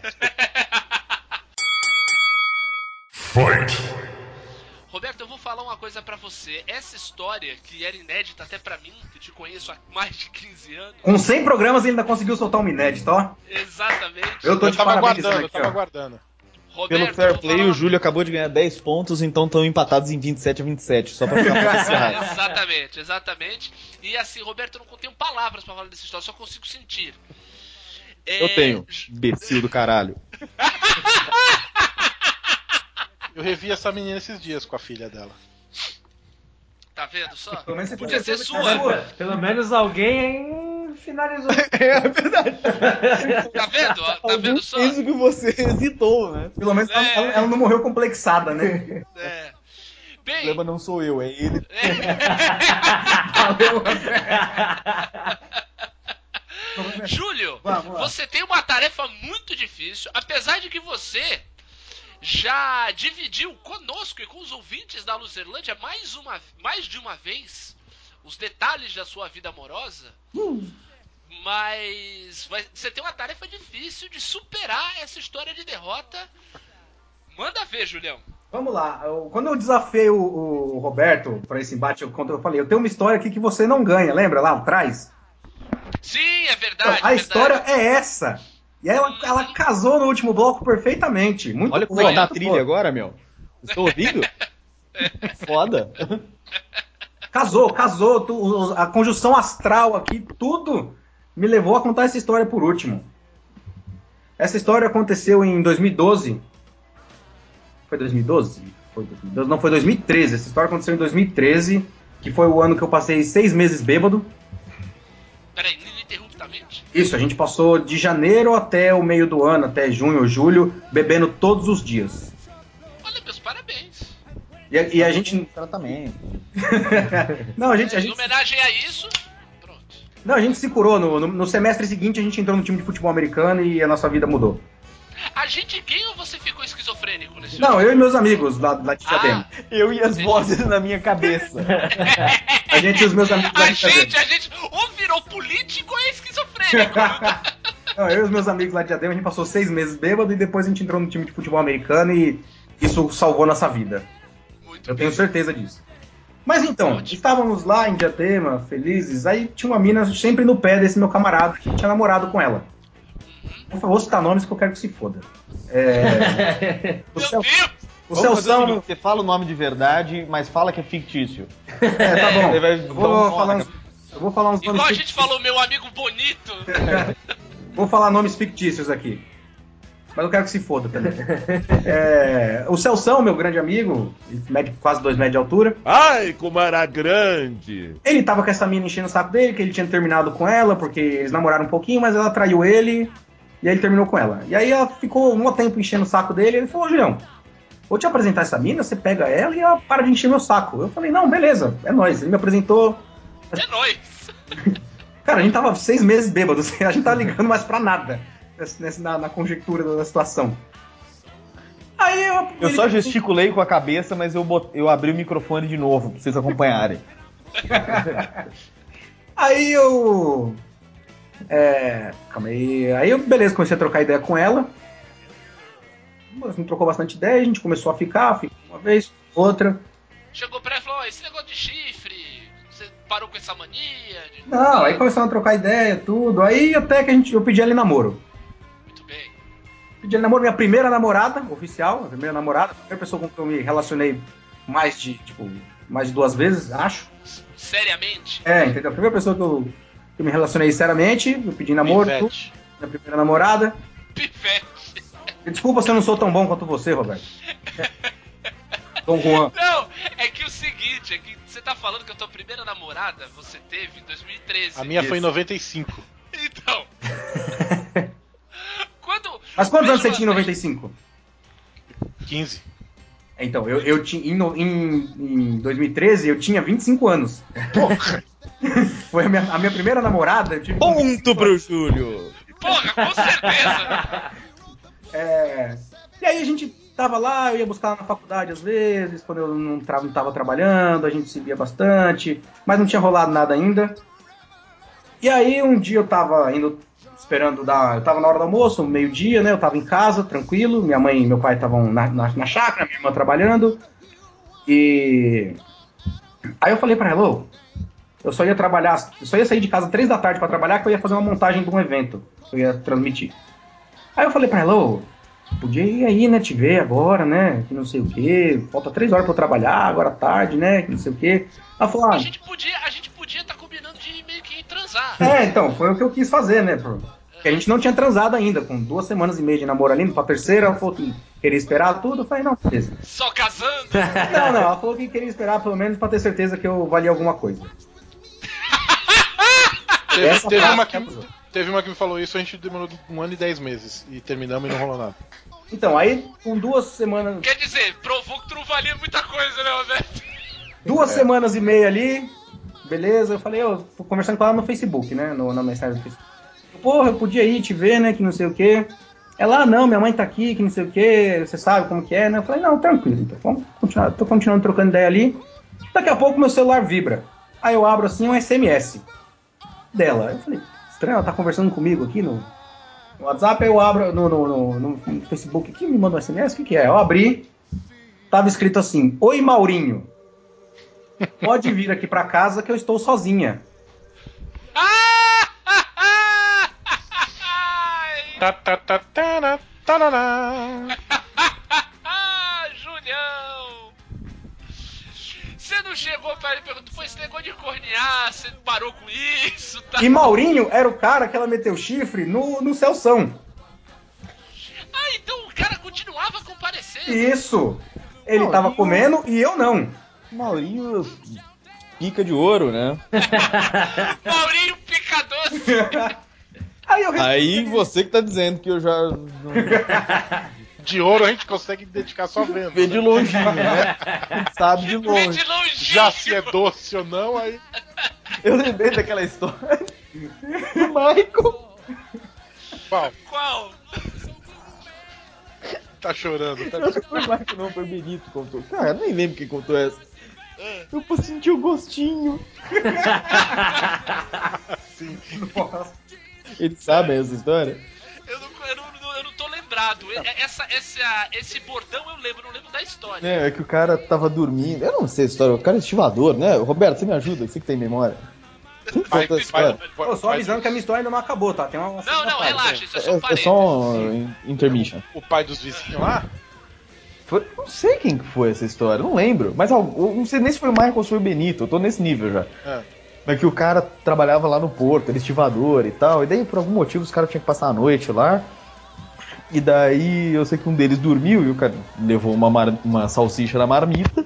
[SPEAKER 1] Roberto, eu vou falar uma coisa pra você. Essa história, que era inédita até pra mim, que te conheço há mais de 15 anos.
[SPEAKER 5] Com 100 programas ele ainda conseguiu soltar um inédito, ó.
[SPEAKER 1] Exatamente.
[SPEAKER 5] Eu tô
[SPEAKER 4] Eu
[SPEAKER 5] de
[SPEAKER 4] tava aguardando, eu
[SPEAKER 5] aqui,
[SPEAKER 4] tava
[SPEAKER 5] ó.
[SPEAKER 4] aguardando.
[SPEAKER 1] Roberto,
[SPEAKER 3] Pelo
[SPEAKER 1] eu
[SPEAKER 3] fair play,
[SPEAKER 1] falar
[SPEAKER 3] o
[SPEAKER 1] uma-
[SPEAKER 3] Júlio acabou de ganhar 10 pontos, então estão empatados em 27 a 27, só pra ficar.
[SPEAKER 1] Exatamente, exatamente. E assim, Roberto, eu não tenho palavras pra falar dessa história, só consigo sentir. É,
[SPEAKER 3] Eu tenho, imbecil do caralho.
[SPEAKER 4] Eu revi essa menina esses dias com a filha dela.
[SPEAKER 1] Tá vendo só?
[SPEAKER 5] Pelo menos você
[SPEAKER 1] Podia ser
[SPEAKER 5] era
[SPEAKER 1] sua.
[SPEAKER 5] sua.
[SPEAKER 8] Pelo menos alguém finalizou.
[SPEAKER 3] É verdade.
[SPEAKER 1] Tá vendo? Tá vendo só?
[SPEAKER 3] Isso que você hesitou, né?
[SPEAKER 5] Pelo menos ela, ela- ela não morreu complexada, né?
[SPEAKER 1] É.
[SPEAKER 3] O
[SPEAKER 1] Bem,
[SPEAKER 3] problema não sou eu, é ele.
[SPEAKER 5] Valeu, André.
[SPEAKER 1] Júlio,
[SPEAKER 5] Vamos lá.
[SPEAKER 1] você tem uma tarefa muito difícil, apesar de que você já dividiu conosco e com os ouvintes da Luzerlândia mais, uma, mais de uma vez os detalhes da sua vida amorosa. Mas vai- você tem uma tarefa difícil de superar essa história de derrota. Manda ver, Julião.
[SPEAKER 5] Vamos lá. eu- quando eu desafiei o, o Roberto para esse embate contra eu falei, eu tenho uma história aqui que você não ganha, lembra lá atrás?
[SPEAKER 1] Sim, é
[SPEAKER 5] Então,
[SPEAKER 1] verdade.
[SPEAKER 5] a
[SPEAKER 1] verdade.
[SPEAKER 5] história é essa. E ela, ela casou no último bloco perfeitamente. Muito
[SPEAKER 3] Olha como é que tá a trilha agora, meu. Estou ouvindo? Foda.
[SPEAKER 5] Casou, casou. tu- a conjunção astral aqui, tudo me levou a contar essa história por último. Essa história aconteceu em 2012. Foi 2012? Foi 2012? Não, foi 2013. Essa história aconteceu em 2013, que foi o ano que eu passei seis meses bêbado.
[SPEAKER 1] Peraí,
[SPEAKER 5] Isso, a gente passou de janeiro até o meio do ano, até junho ou julho, bebendo todos os dias.
[SPEAKER 1] Olha, meus parabéns.
[SPEAKER 5] E, a- e a gente.
[SPEAKER 3] Tratamento.
[SPEAKER 5] Não, a gente, a
[SPEAKER 1] Em
[SPEAKER 5] gente
[SPEAKER 1] homenagem a isso, pronto.
[SPEAKER 5] Não, a gente se curou. No, no- no semestre seguinte, a gente entrou no time de futebol americano e a nossa vida mudou.
[SPEAKER 1] A gente quem ou você ficou esquizofrênico nesse
[SPEAKER 5] Não, eu e meus amigos lá, lá de Diadema.
[SPEAKER 1] Ah,
[SPEAKER 3] Eu e as vozes na minha cabeça.
[SPEAKER 5] A gente e os meus amigos lá
[SPEAKER 1] a
[SPEAKER 5] de Diadema.
[SPEAKER 1] gente, a gente ou virou político ou é esquizofrênico.
[SPEAKER 5] Não, eu e os meus amigos lá de Diadema, a gente passou seis meses bêbado e depois a gente entrou no time de futebol americano e isso salvou nossa vida.
[SPEAKER 1] Muito
[SPEAKER 5] Eu tenho certeza disso. Mas então, estávamos lá em Diadema, felizes, aí tinha uma mina sempre no pé desse meu camarada que tinha namorado com ela. Falei, vou citar nomes que eu quero que se foda. É... o
[SPEAKER 1] Meu
[SPEAKER 5] Cel-
[SPEAKER 1] Deus!
[SPEAKER 5] o Celção...
[SPEAKER 3] Você fala o nome de verdade, mas fala que é fictício.
[SPEAKER 5] É, tá bom.
[SPEAKER 3] Vai-
[SPEAKER 5] Eu vou falar uns, eu vou falar uns
[SPEAKER 1] Igual
[SPEAKER 5] nomes
[SPEAKER 1] a gente falou, meu amigo bonito.
[SPEAKER 5] Vou falar nomes fictícios aqui. Mas eu quero que se foda também. É, o Celção, meu grande amigo, mede quase dois metros de altura.
[SPEAKER 11] Ai, como era grande!
[SPEAKER 5] Ele tava com essa mina enchendo o saco dele, que ele tinha terminado com ela, porque eles namoraram um pouquinho, mas ela traiu ele, e aí ele terminou com ela. E aí ela ficou um tempo enchendo o saco dele, e ele falou, Julião, vou te apresentar essa mina, você pega ela e ela para de encher meu saco. Eu falei, não, beleza, é nóis. Ele me apresentou.
[SPEAKER 1] É nóis.
[SPEAKER 5] Cara, a gente tava seis meses bêbados, a gente tava ligando mais pra nada nessa, na, na conjectura da situação. Aí eu.
[SPEAKER 3] Eu só gesticulei com a cabeça, mas eu, bot... eu abri o microfone de novo pra vocês acompanharem.
[SPEAKER 5] Aí eu. É. Calma aí. Aí eu, beleza, comecei a trocar ideia com ela. A gente trocou bastante ideia, a gente começou a ficar, ficou uma vez, outra.
[SPEAKER 1] Chegou pra ela e falou, "Ó, esse negócio de chifre, você parou com essa mania? de-
[SPEAKER 5] Não, aí começamos a trocar ideia, tudo. Aí até que a gente, eu pedi em namoro.
[SPEAKER 1] Muito bem.
[SPEAKER 5] Pedi em namoro, minha primeira namorada, oficial, a primeira namorada, a primeira pessoa com quem eu me relacionei mais de, tipo, mais de duas vezes, acho.
[SPEAKER 1] Seriamente.
[SPEAKER 5] É, entendeu? A primeira pessoa que eu, eu me relacionei seriamente, eu pedi namoro,
[SPEAKER 4] Pivete.
[SPEAKER 5] minha primeira namorada.
[SPEAKER 1] Pivete.
[SPEAKER 5] Desculpa se eu não sou tão bom quanto você, Roberto. Dom Juan.
[SPEAKER 1] Não, é que o seguinte, é que você tá falando que a tua primeira namorada você teve em 2013.
[SPEAKER 4] A minha foi em
[SPEAKER 5] Isso.
[SPEAKER 4] 95.
[SPEAKER 1] Então. Quando.
[SPEAKER 5] Mas quantos anos você tinha em
[SPEAKER 1] uma
[SPEAKER 5] 95?
[SPEAKER 4] 15.
[SPEAKER 5] Então, eu, eu tinha. Em, em, em 2013, eu tinha 25 anos. Foi a minha, a minha primeira namorada. Eu tive com
[SPEAKER 11] Ponto pro Júlio!
[SPEAKER 1] Porra, com certeza!
[SPEAKER 5] É, E aí a gente tava lá, eu ia buscar ela na faculdade às vezes, quando eu não, tra não tava trabalhando, a gente se via bastante, mas não tinha rolado nada ainda. E aí um dia eu tava indo, esperando dar. Eu tava na hora do almoço, meio-dia, né? Eu tava em casa, tranquilo. Minha mãe e meu pai estavam na, na, na chácara, minha irmã trabalhando. E. Aí eu falei pra ela, eu só ia trabalhar, só ia sair de casa três da tarde pra trabalhar, que eu ia fazer uma montagem de um evento eu ia transmitir. Aí eu falei pra ela, ô, podia ir aí, né, te ver agora, né, que não sei o quê, falta três horas pra eu trabalhar, agora tarde, né, que não sei o quê. Ela falou, ah,
[SPEAKER 1] A gente podia, a gente podia estar combinando de meio que transar.
[SPEAKER 5] é, então, foi o que eu quis fazer, né, pô. Porque a gente não tinha transado ainda, com duas semanas e meia de namoro ali, pra terceira, ela falou que queria esperar tudo, eu falei, não, beleza.
[SPEAKER 1] Só casando.
[SPEAKER 5] Não, não, ela falou que queria esperar pelo menos pra ter certeza que eu valia alguma coisa.
[SPEAKER 4] Teve,
[SPEAKER 5] Essa
[SPEAKER 4] teve
[SPEAKER 5] frase
[SPEAKER 4] uma que, teve uma que me falou isso, a gente demorou um ano e dez meses. E terminamos e não rolou nada.
[SPEAKER 5] Então, aí com duas semanas.
[SPEAKER 1] Quer dizer, provou que tu não valia muita coisa, né, Roberto?
[SPEAKER 5] Duas semanas e meia ali, beleza. Eu falei, eu tô conversando com ela no Facebook, né? No, na mensagem do Facebook. Porra, eu podia ir te ver, né? Que não sei o quê. Ela, ah, não, minha mãe tá aqui, que não sei o quê, você sabe como que é, né? Eu falei, não, tranquilo, então, vamos continuar. Tô continuando trocando ideia ali. Daqui a pouco meu celular vibra. Aí eu abro assim um SMS dela. Eu falei, estranho, ela tá conversando comigo aqui no, no WhatsApp, aí eu abro no, no, no- no Facebook aqui, me manda um SMS, o que que é? Eu abri, tava escrito assim, Oi Maurinho, pode vir aqui pra casa que eu estou sozinha.
[SPEAKER 4] Tá, tá, tá, tá.
[SPEAKER 1] Ah, Chegou pra ele e perguntou, pô, esse negócio de cornear, você parou com isso, tá?
[SPEAKER 5] E Maurinho era o cara que ela meteu chifre no, no Celção.
[SPEAKER 1] Ah, então o cara continuava comparecendo.
[SPEAKER 5] Isso! Ele
[SPEAKER 3] Maurinho.
[SPEAKER 5] tava comendo e eu não.
[SPEAKER 3] Maurinho pica de ouro, né?
[SPEAKER 1] Maurinho pica doce.
[SPEAKER 5] Aí eu
[SPEAKER 3] Aí você que tá dizendo que eu já
[SPEAKER 4] De ouro a gente consegue identificar só vendo.
[SPEAKER 3] vê de longinho, né? A gente sabe de
[SPEAKER 1] Vem
[SPEAKER 3] longe.
[SPEAKER 1] de longe.
[SPEAKER 4] Já se é doce ou não, aí.
[SPEAKER 3] Eu lembrei daquela história do Michael.
[SPEAKER 4] Qual?
[SPEAKER 1] Qual?
[SPEAKER 4] Tá chorando. Tá...
[SPEAKER 3] Que foi o Michael, não, foi o Benito que contou. Cara, eu nem lembro quem contou essa. Eu posso sentir o gostinho.
[SPEAKER 4] Sim.
[SPEAKER 3] Eles sabem essa história?
[SPEAKER 1] Eu não, eu não, não lembrado. E- Essa, essa, esse bordão eu lembro, não lembro da história.
[SPEAKER 3] É, é que o cara tava dormindo. Eu não sei a história, o cara é estivador, né? Roberto, você me ajuda, você que tem memória.
[SPEAKER 4] Vai,
[SPEAKER 3] história?
[SPEAKER 4] vai,
[SPEAKER 5] Tô só
[SPEAKER 4] vai-
[SPEAKER 5] avisando que a minha história ainda não acabou, tá? Tem uma. uma
[SPEAKER 1] Não, não,
[SPEAKER 5] parte.
[SPEAKER 1] relaxa, isso é só
[SPEAKER 3] É,
[SPEAKER 1] um
[SPEAKER 3] é só um intermission.
[SPEAKER 4] O pai dos vizinhos lá?
[SPEAKER 3] Foi- não sei quem que foi essa história, não lembro. Mas não sei nem se foi o Michael ou se foi o Benito, eu tô nesse nível já.
[SPEAKER 4] É.
[SPEAKER 3] Mas que o cara trabalhava lá no porto, ele é estivador e tal. E daí, por algum motivo, os caras tinham que passar a noite lá. E daí, eu sei que um deles dormiu e o cara levou uma, mar- uma salsicha na marmita.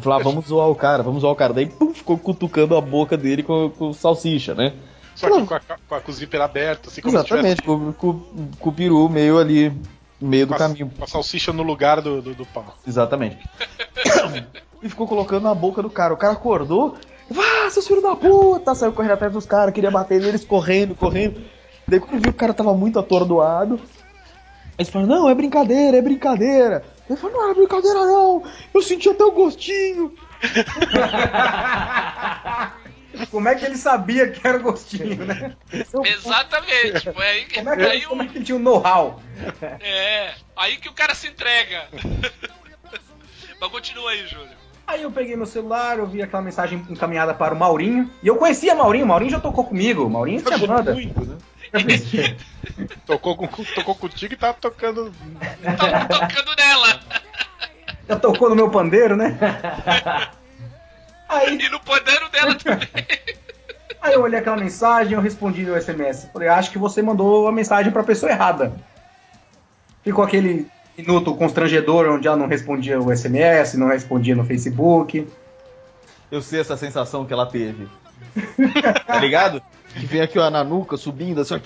[SPEAKER 3] Falou, ah, vamos zoar o cara, vamos zoar o cara. Daí, pum, ficou cutucando a boca dele com, com salsicha, né?
[SPEAKER 4] Só que com a, com a com o zíper aberto, assim como
[SPEAKER 3] Exatamente,
[SPEAKER 4] se
[SPEAKER 3] com, com, com o peru meio ali, meio do
[SPEAKER 4] tivesse
[SPEAKER 3] caminho.
[SPEAKER 4] com a, a salsicha no lugar do, do, do pau.
[SPEAKER 3] Exatamente. e ficou colocando na boca do cara. O cara acordou. Ah, seus filhos da puta! Saiu correndo atrás dos caras, queria bater neles, correndo, correndo. Daí quando viu que o cara tava muito atordoado, eles falaram, não, é brincadeira, é brincadeira. Ele falou, não é brincadeira não, eu senti até o gostinho.
[SPEAKER 5] Como é que ele sabia que era gostinho, né?
[SPEAKER 1] Exatamente. Foi aí que,
[SPEAKER 5] Como é que,
[SPEAKER 1] aí
[SPEAKER 5] ele, como
[SPEAKER 1] o,
[SPEAKER 5] é que ele tinha o know-how?
[SPEAKER 1] é, aí que o cara se entrega. Mas continua aí, Júlio.
[SPEAKER 5] Aí eu peguei meu celular, eu vi aquela mensagem encaminhada para o Maurinho. E eu conhecia Maurinho, Maurinho já tocou comigo. Maurinho tinha banda.
[SPEAKER 3] Muito, né?
[SPEAKER 4] Tocou, com, tocou contigo e tava tocando.
[SPEAKER 1] Tava tocando nela.
[SPEAKER 5] Já tocou no meu pandeiro, né? Aí,
[SPEAKER 1] E no pandeiro dela também.
[SPEAKER 5] aí eu olhei aquela mensagem, eu respondi no SMS. Falei, acho que você mandou a mensagem para a pessoa errada. Ficou aquele minuto constrangedor onde ela não respondia o SMS, não respondia no Facebook.
[SPEAKER 3] Eu sei essa sensação que ela teve. tá ligado? Que vem aqui ó, na nuca, subindo assim, ó. Tá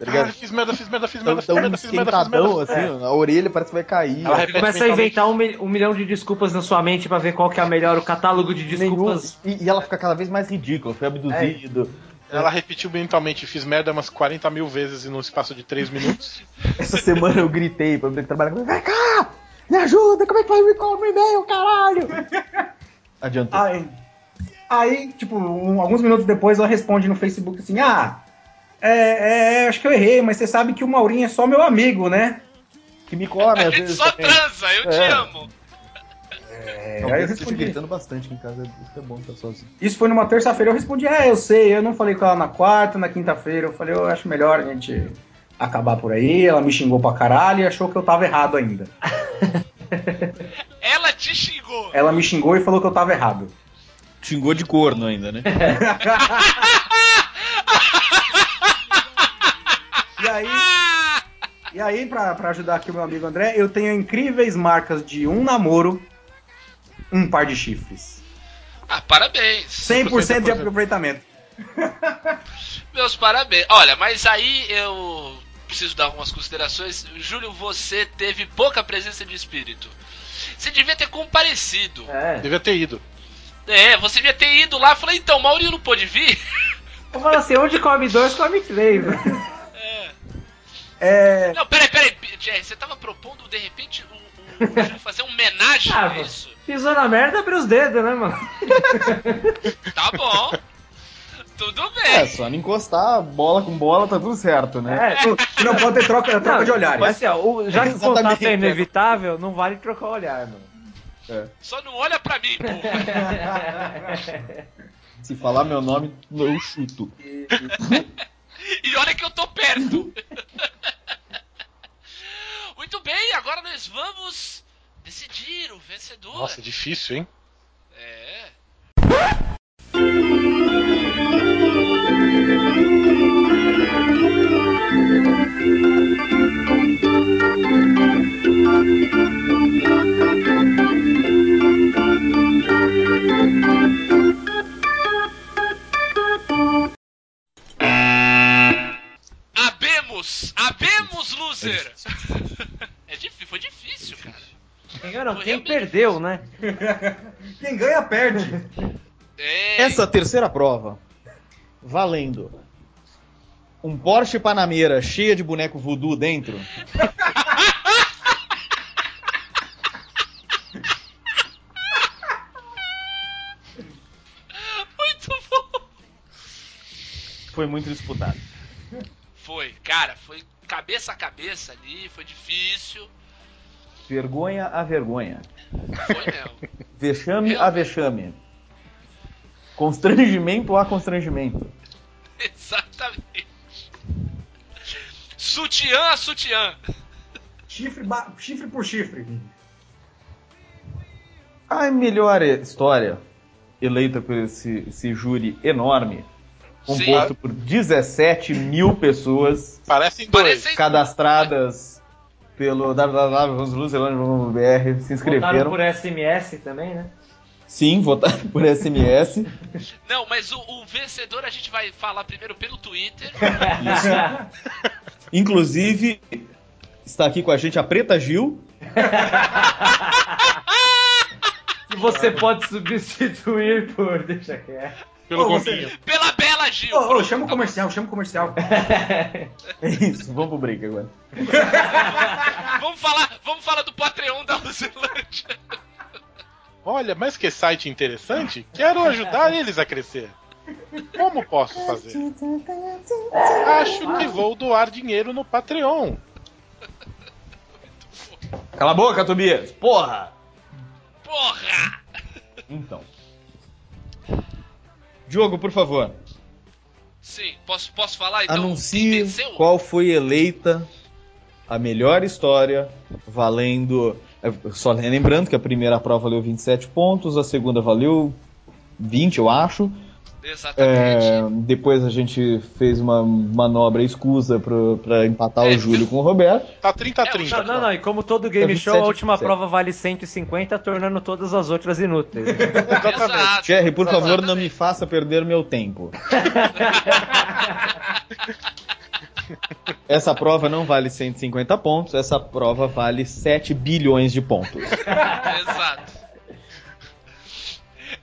[SPEAKER 4] Ah,
[SPEAKER 3] ligado?
[SPEAKER 4] fiz merda, fiz merda, fiz merda, fiz merda, fiz merda, fiz merda.
[SPEAKER 3] assim, ó, a orelha parece que vai cair.
[SPEAKER 4] Ela
[SPEAKER 8] Começa a inventar um, um milhão de desculpas na sua mente pra ver qual que é a melhor, o catálogo de
[SPEAKER 3] Nenhum-
[SPEAKER 8] desculpas.
[SPEAKER 3] e, e ela fica cada vez mais ridícula, foi abduzido.
[SPEAKER 4] Ela repetiu mentalmente, fiz merda umas 40 mil vezes em um espaço de 3 minutos.
[SPEAKER 3] Essa semana eu gritei pra mulher que trabalha comigo, vem cá! Me ajuda, como é que faz o recall no e-mail, caralho? Adiantou.
[SPEAKER 5] Aí, aí tipo, um- alguns minutos depois ela responde no Facebook assim: Ah, é, é, acho que eu errei, mas você sabe que o Maurinho é só meu amigo, né?
[SPEAKER 3] Que me come às vezes
[SPEAKER 1] só
[SPEAKER 3] também.
[SPEAKER 1] transa, eu te
[SPEAKER 3] É.
[SPEAKER 1] amo.
[SPEAKER 5] É,
[SPEAKER 3] Não,
[SPEAKER 5] aí eu respondi.
[SPEAKER 3] gritando bastante aqui em casa, isso é bom, tá sozinho.
[SPEAKER 5] Isso foi numa terça-feira, eu respondi, é, eu sei, eu não falei com ela na quarta, na quinta-feira, eu falei, eu acho melhor a gente acabar por aí, ela me xingou pra caralho e achou que eu tava errado ainda.
[SPEAKER 1] Ela te xingou.
[SPEAKER 5] Ela me xingou e falou que eu tava errado.
[SPEAKER 3] Xingou de corno ainda, né?
[SPEAKER 5] E aí, e aí pra, pra ajudar aqui o meu amigo André, eu tenho incríveis marcas de um namoro, um par de chifres.
[SPEAKER 1] Ah, parabéns.
[SPEAKER 5] 100% de aproveitamento.
[SPEAKER 1] Meus parabéns. Olha, mas aí eu preciso dar algumas considerações. Júlio, você teve pouca presença de espírito. Você devia ter comparecido.
[SPEAKER 8] É.
[SPEAKER 4] Devia ter ido.
[SPEAKER 1] É, você devia ter ido lá e falei, então, Maurinho não pôde vir?
[SPEAKER 8] Eu falo assim, onde come dois, come três.
[SPEAKER 5] É.
[SPEAKER 1] Não, peraí, peraí, Jerry, você tava propondo de repente o, o Júlio fazer um homenagem
[SPEAKER 8] Ah,
[SPEAKER 1] a isso?
[SPEAKER 8] Pisou na merda, abre os dedos, né, mano?
[SPEAKER 1] Tá bom. Tudo bem.
[SPEAKER 3] É, só não encostar bola com bola, tá tudo certo, né?
[SPEAKER 8] É,
[SPEAKER 5] Não pode ter troca, troca
[SPEAKER 8] Não,
[SPEAKER 5] de olhares.
[SPEAKER 8] Mas assim, ó, o- já que o contato é inevitável, não vale trocar o olhar, mano.
[SPEAKER 1] Só não olha pra mim, pô.
[SPEAKER 3] Se falar meu nome, eu chuto.
[SPEAKER 1] E olha que eu tô perto. Muito bem, agora nós vamos decidir o vencedor.
[SPEAKER 4] Nossa, difícil, hein?
[SPEAKER 1] É. Abemos! Abemos, loser! É difícil, foi difícil, cara.
[SPEAKER 8] Quem ganhou não, quem perdeu, né?
[SPEAKER 5] Quem ganha, perde.
[SPEAKER 1] É,
[SPEAKER 3] Essa terceira prova, valendo um Porsche Panamera cheia de boneco voodoo dentro,
[SPEAKER 1] muito bom.
[SPEAKER 3] foi muito disputado.
[SPEAKER 1] Foi, cara, foi cabeça a cabeça ali, foi difícil.
[SPEAKER 3] Vergonha a vergonha.
[SPEAKER 1] Foi mesmo.
[SPEAKER 3] Vexame a vexame. Constrangimento a constrangimento.
[SPEAKER 1] Exatamente. Sutiã a sutiã.
[SPEAKER 5] Chifre, ba- chifre por chifre.
[SPEAKER 3] A melhor história, eleita por esse, esse júri enorme, composto por 17 mil pessoas
[SPEAKER 4] Parecem dois.
[SPEAKER 3] Cadastradas pelo www.luzelândia.br, se
[SPEAKER 8] Votaram
[SPEAKER 3] inscreveram.
[SPEAKER 8] por SMS também, né?
[SPEAKER 3] Sim, votaram por SMS.
[SPEAKER 1] Não, mas o, o vencedor a gente vai falar primeiro pelo Twitter.
[SPEAKER 3] Inclusive, está aqui com a gente a Preta Gil.
[SPEAKER 8] Que você pode substituir por. Deixa quieto.
[SPEAKER 4] Pelo
[SPEAKER 5] Ô, você-.
[SPEAKER 1] Pela Bela Gil.
[SPEAKER 5] Ô, ô,
[SPEAKER 1] Pronto,
[SPEAKER 5] chama o comercial, chama o comercial.
[SPEAKER 3] É isso, vamos pro break agora.
[SPEAKER 1] Vamos falar, vamos falar do Patreon da Luzilândia.
[SPEAKER 4] Olha, mas que site interessante. Quero ajudar eles a crescer. Como posso fazer? Acho que vou doar dinheiro no Patreon.
[SPEAKER 3] Cala a boca, Tobias! Porra!
[SPEAKER 1] Porra!
[SPEAKER 3] Então. Diogo, por favor,
[SPEAKER 1] Sim, posso, posso falar então?
[SPEAKER 3] Anuncie qual foi eleita a melhor história, valendo. é, Só lembrando que a primeira prova valeu 27 pontos, a segunda valeu 20, eu acho.
[SPEAKER 1] Exatamente.
[SPEAKER 3] É, depois a gente fez uma manobra escusa pro- pra empatar
[SPEAKER 1] É.
[SPEAKER 3] o Júlio com o Roberto.
[SPEAKER 4] Tá 30 a
[SPEAKER 1] É, o
[SPEAKER 4] 30.
[SPEAKER 8] Não, não, não. E como todo game
[SPEAKER 3] É
[SPEAKER 8] show, a
[SPEAKER 3] 27,
[SPEAKER 8] última
[SPEAKER 3] 27.
[SPEAKER 8] prova vale 150, tornando todas as outras inúteis.
[SPEAKER 1] Exato.
[SPEAKER 3] Thierry, por favor, não
[SPEAKER 1] Exatamente.
[SPEAKER 3] me faça perder meu tempo. Essa prova não vale 150 pontos, essa prova vale 7 bilhões de pontos.
[SPEAKER 1] Exato.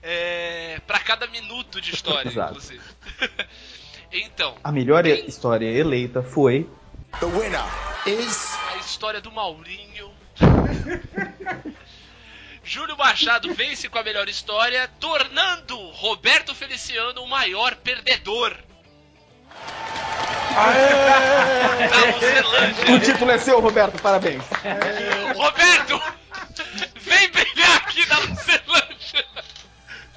[SPEAKER 1] É, pra cada minuto de história, inclusive. então,
[SPEAKER 3] A melhor história eleita foi
[SPEAKER 7] The winner is.
[SPEAKER 1] a história do Maurinho. Júlio Machado vence com a melhor história, tornando Roberto Feliciano o maior perdedor Luzerlândia.
[SPEAKER 3] O título é seu, Roberto, parabéns.
[SPEAKER 1] Roberto! Vem brilhar aqui na Luzerlândia!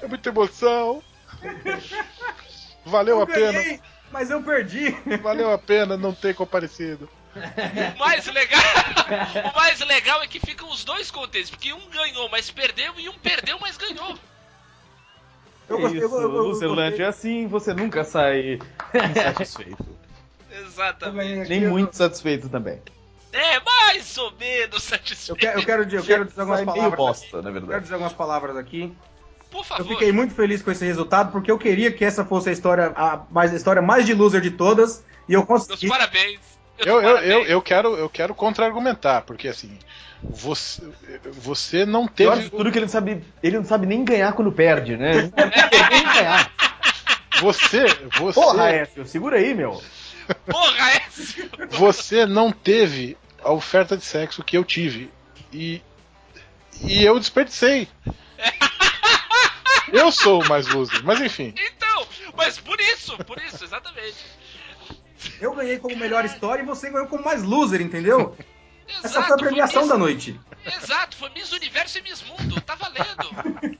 [SPEAKER 4] É muita emoção. Valeu
[SPEAKER 5] Eu
[SPEAKER 4] a pena.
[SPEAKER 5] ganhei, mas eu perdi.
[SPEAKER 4] Valeu a pena não ter comparecido.
[SPEAKER 1] O mais legal, o mais legal é que ficam os dois contentes, porque um ganhou, mas perdeu, e um perdeu, mas ganhou.
[SPEAKER 5] Eu gostei, eu-
[SPEAKER 3] Isso,
[SPEAKER 5] eu- eu- eu
[SPEAKER 3] é assim, você nunca sai insatisfeito.
[SPEAKER 1] Exatamente.
[SPEAKER 3] Nem
[SPEAKER 5] eu-
[SPEAKER 3] muito satisfeito também.
[SPEAKER 1] É, mais ou menos
[SPEAKER 5] Eu
[SPEAKER 1] satisfeito.
[SPEAKER 5] quero, eu quero, eu quero dizer algumas palavras.
[SPEAKER 3] bosta, na
[SPEAKER 5] Eu quero
[SPEAKER 3] verdade.
[SPEAKER 5] dizer algumas palavras aqui.
[SPEAKER 1] Por
[SPEAKER 5] Eu
[SPEAKER 1] favor.
[SPEAKER 5] fiquei muito feliz com esse resultado, porque eu queria que essa fosse a história, a, mais, a história mais de loser de todas, e eu
[SPEAKER 1] Meus
[SPEAKER 5] consegui.
[SPEAKER 1] parabéns. Meus
[SPEAKER 4] Eu, eu, eu,
[SPEAKER 1] parabéns.
[SPEAKER 4] eu quero, eu quero contra-argumentar, porque assim, você, você não
[SPEAKER 3] Pior
[SPEAKER 4] teve.
[SPEAKER 3] de tudo que ele não sabe. Ele não sabe nem ganhar quando perde, né? Ele não sabe nem ganhar.
[SPEAKER 4] Você, você,
[SPEAKER 3] Porra, Écio, segura aí, meu.
[SPEAKER 1] Porra, Écio!
[SPEAKER 4] você não teve a oferta de sexo que eu tive. E, e eu desperdicei. Eu sou o mais loser, mas enfim.
[SPEAKER 1] Então, mas por isso, por isso, exatamente.
[SPEAKER 5] Eu ganhei como melhor história e você ganhou como mais loser, entendeu? Essa
[SPEAKER 1] Exato,
[SPEAKER 5] foi a premiação da noite.
[SPEAKER 1] Exato, foi Miss Universo e Miss Mundo, tá valendo.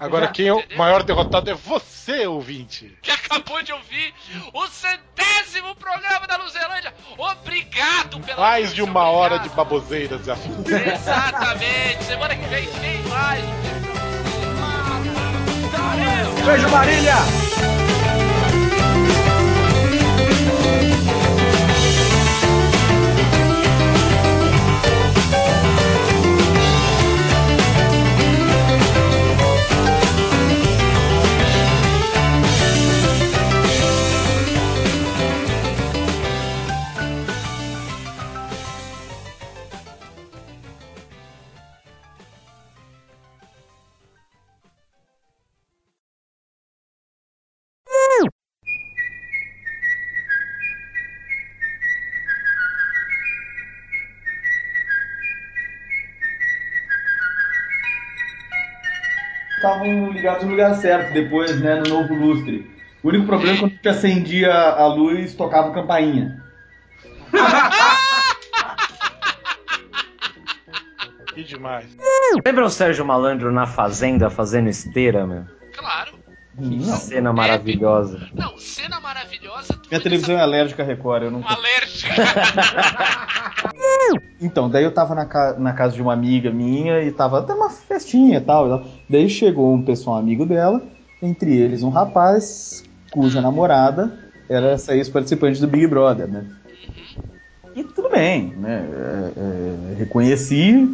[SPEAKER 4] Agora quem é o maior derrotado é você, ouvinte.
[SPEAKER 1] Que acabou de ouvir o centésimo programa da Luzerlândia. Obrigado pela
[SPEAKER 4] Mais de uma hora de
[SPEAKER 1] obrigado.
[SPEAKER 4] baboseiras e afins.
[SPEAKER 1] Exatamente. Semana que vem tem mais.
[SPEAKER 5] Beijo, Marília!
[SPEAKER 3] Ligados no lugar certo depois, né? No novo lustre. O único problema é quando a gente acendia a luz, tocava campainha.
[SPEAKER 4] Que demais.
[SPEAKER 8] Lembra o Sérgio Malandro na fazenda fazendo esteira, meu?
[SPEAKER 1] Claro.
[SPEAKER 8] Que
[SPEAKER 3] Não.
[SPEAKER 8] cena maravilhosa.
[SPEAKER 1] Não, cena maravilhosa.
[SPEAKER 3] Minha televisão é alérgica a Record, eu não.
[SPEAKER 1] alérgica.
[SPEAKER 3] Então, daí eu tava na, ca- na casa de uma amiga minha e tava até uma festinha e tal. Daí chegou um pessoal amigo dela, entre eles um rapaz cuja namorada era essa ex-participante do Big Brother, né? E tudo bem, né? É, é, reconheci.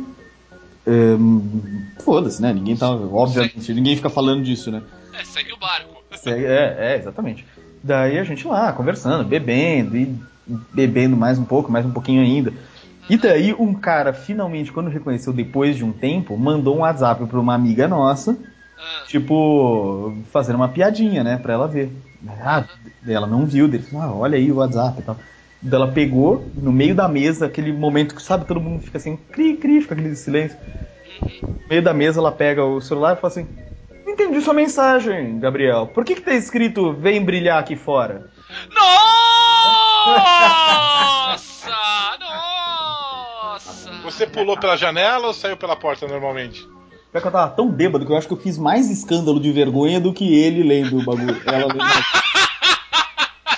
[SPEAKER 3] é, Foda-se, né? Ninguém tá. Obviamente, ninguém fica falando disso, né?
[SPEAKER 1] é, segue o barco.
[SPEAKER 3] Segue- É, é, exatamente. Daí a gente lá, conversando, bebendo, e bebendo mais um pouco, mais um pouquinho ainda. E daí um cara, finalmente, quando reconheceu depois de um tempo, mandou um WhatsApp pra uma amiga nossa,
[SPEAKER 1] Ah,
[SPEAKER 3] tipo, fazendo uma piadinha, né, pra ela ver. Ah, ela não viu, dele falou, ah, olha aí o WhatsApp e tal. Daí ela pegou, no meio da mesa, aquele momento que, sabe, todo mundo fica assim, cri, cri, fica aquele silêncio. No meio da mesa, ela pega o celular e fala assim, não entendi sua mensagem, Gabriel. Por que que tá escrito, vem brilhar aqui fora?
[SPEAKER 1] Nossa!
[SPEAKER 4] Você pulou pela janela ou saiu pela porta normalmente?
[SPEAKER 3] Pior que eu tava tão bêbado que eu acho que eu fiz mais escândalo de vergonha do que ele lendo o bagulho. Ela lendo.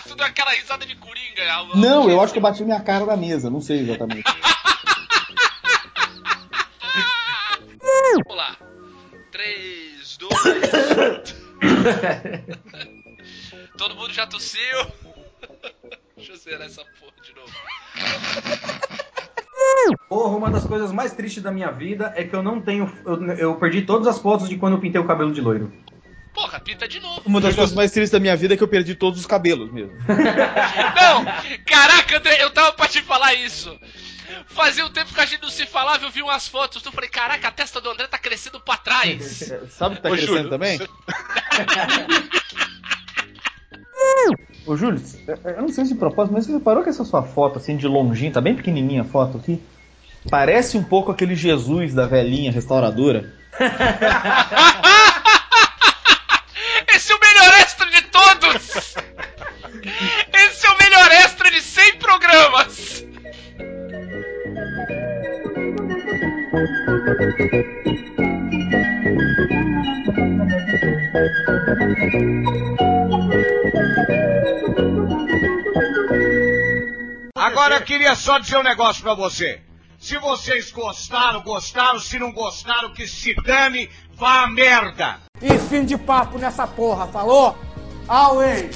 [SPEAKER 1] Tu deu aquela risada de coringa. a- a-
[SPEAKER 3] Não, eu acho que eu bati minha cara na mesa, não sei exatamente.
[SPEAKER 1] Vamos lá. 3, 2. Todo mundo já tossiu. Deixa eu zerar essa porra de novo.
[SPEAKER 5] Porra, uma das coisas mais tristes da minha vida é que eu não tenho. Eu, eu perdi todas as fotos de quando eu pintei o cabelo de loiro.
[SPEAKER 1] Porra, pinta de novo.
[SPEAKER 3] Uma das coisas mais tristes da minha vida é que eu perdi todos os cabelos mesmo.
[SPEAKER 1] Não! Caraca, André, eu tava pra te falar isso. Fazia um tempo que a gente não se falava, eu vi umas fotos. Eu falei, caraca, a testa do André tá crescendo pra trás.
[SPEAKER 3] Sabe o que tá
[SPEAKER 4] Ô,
[SPEAKER 3] crescendo
[SPEAKER 4] Júlio,
[SPEAKER 3] também?
[SPEAKER 4] você-
[SPEAKER 3] Ô, Júlio, eu não sei se de propósito, mas você reparou que essa sua foto, assim, de longinho, tá bem pequenininha a foto aqui? Parece um pouco aquele Jesus da velhinha restauradora.
[SPEAKER 1] Esse é o melhor extra de todos! Esse é o melhor extra de 100 programas!
[SPEAKER 2] Agora queria só dizer um negócio pra você. Se vocês gostaram, gostaram. Se não gostaram, que se dane, vá a merda.
[SPEAKER 12] E fim de papo nessa porra, falou? Away!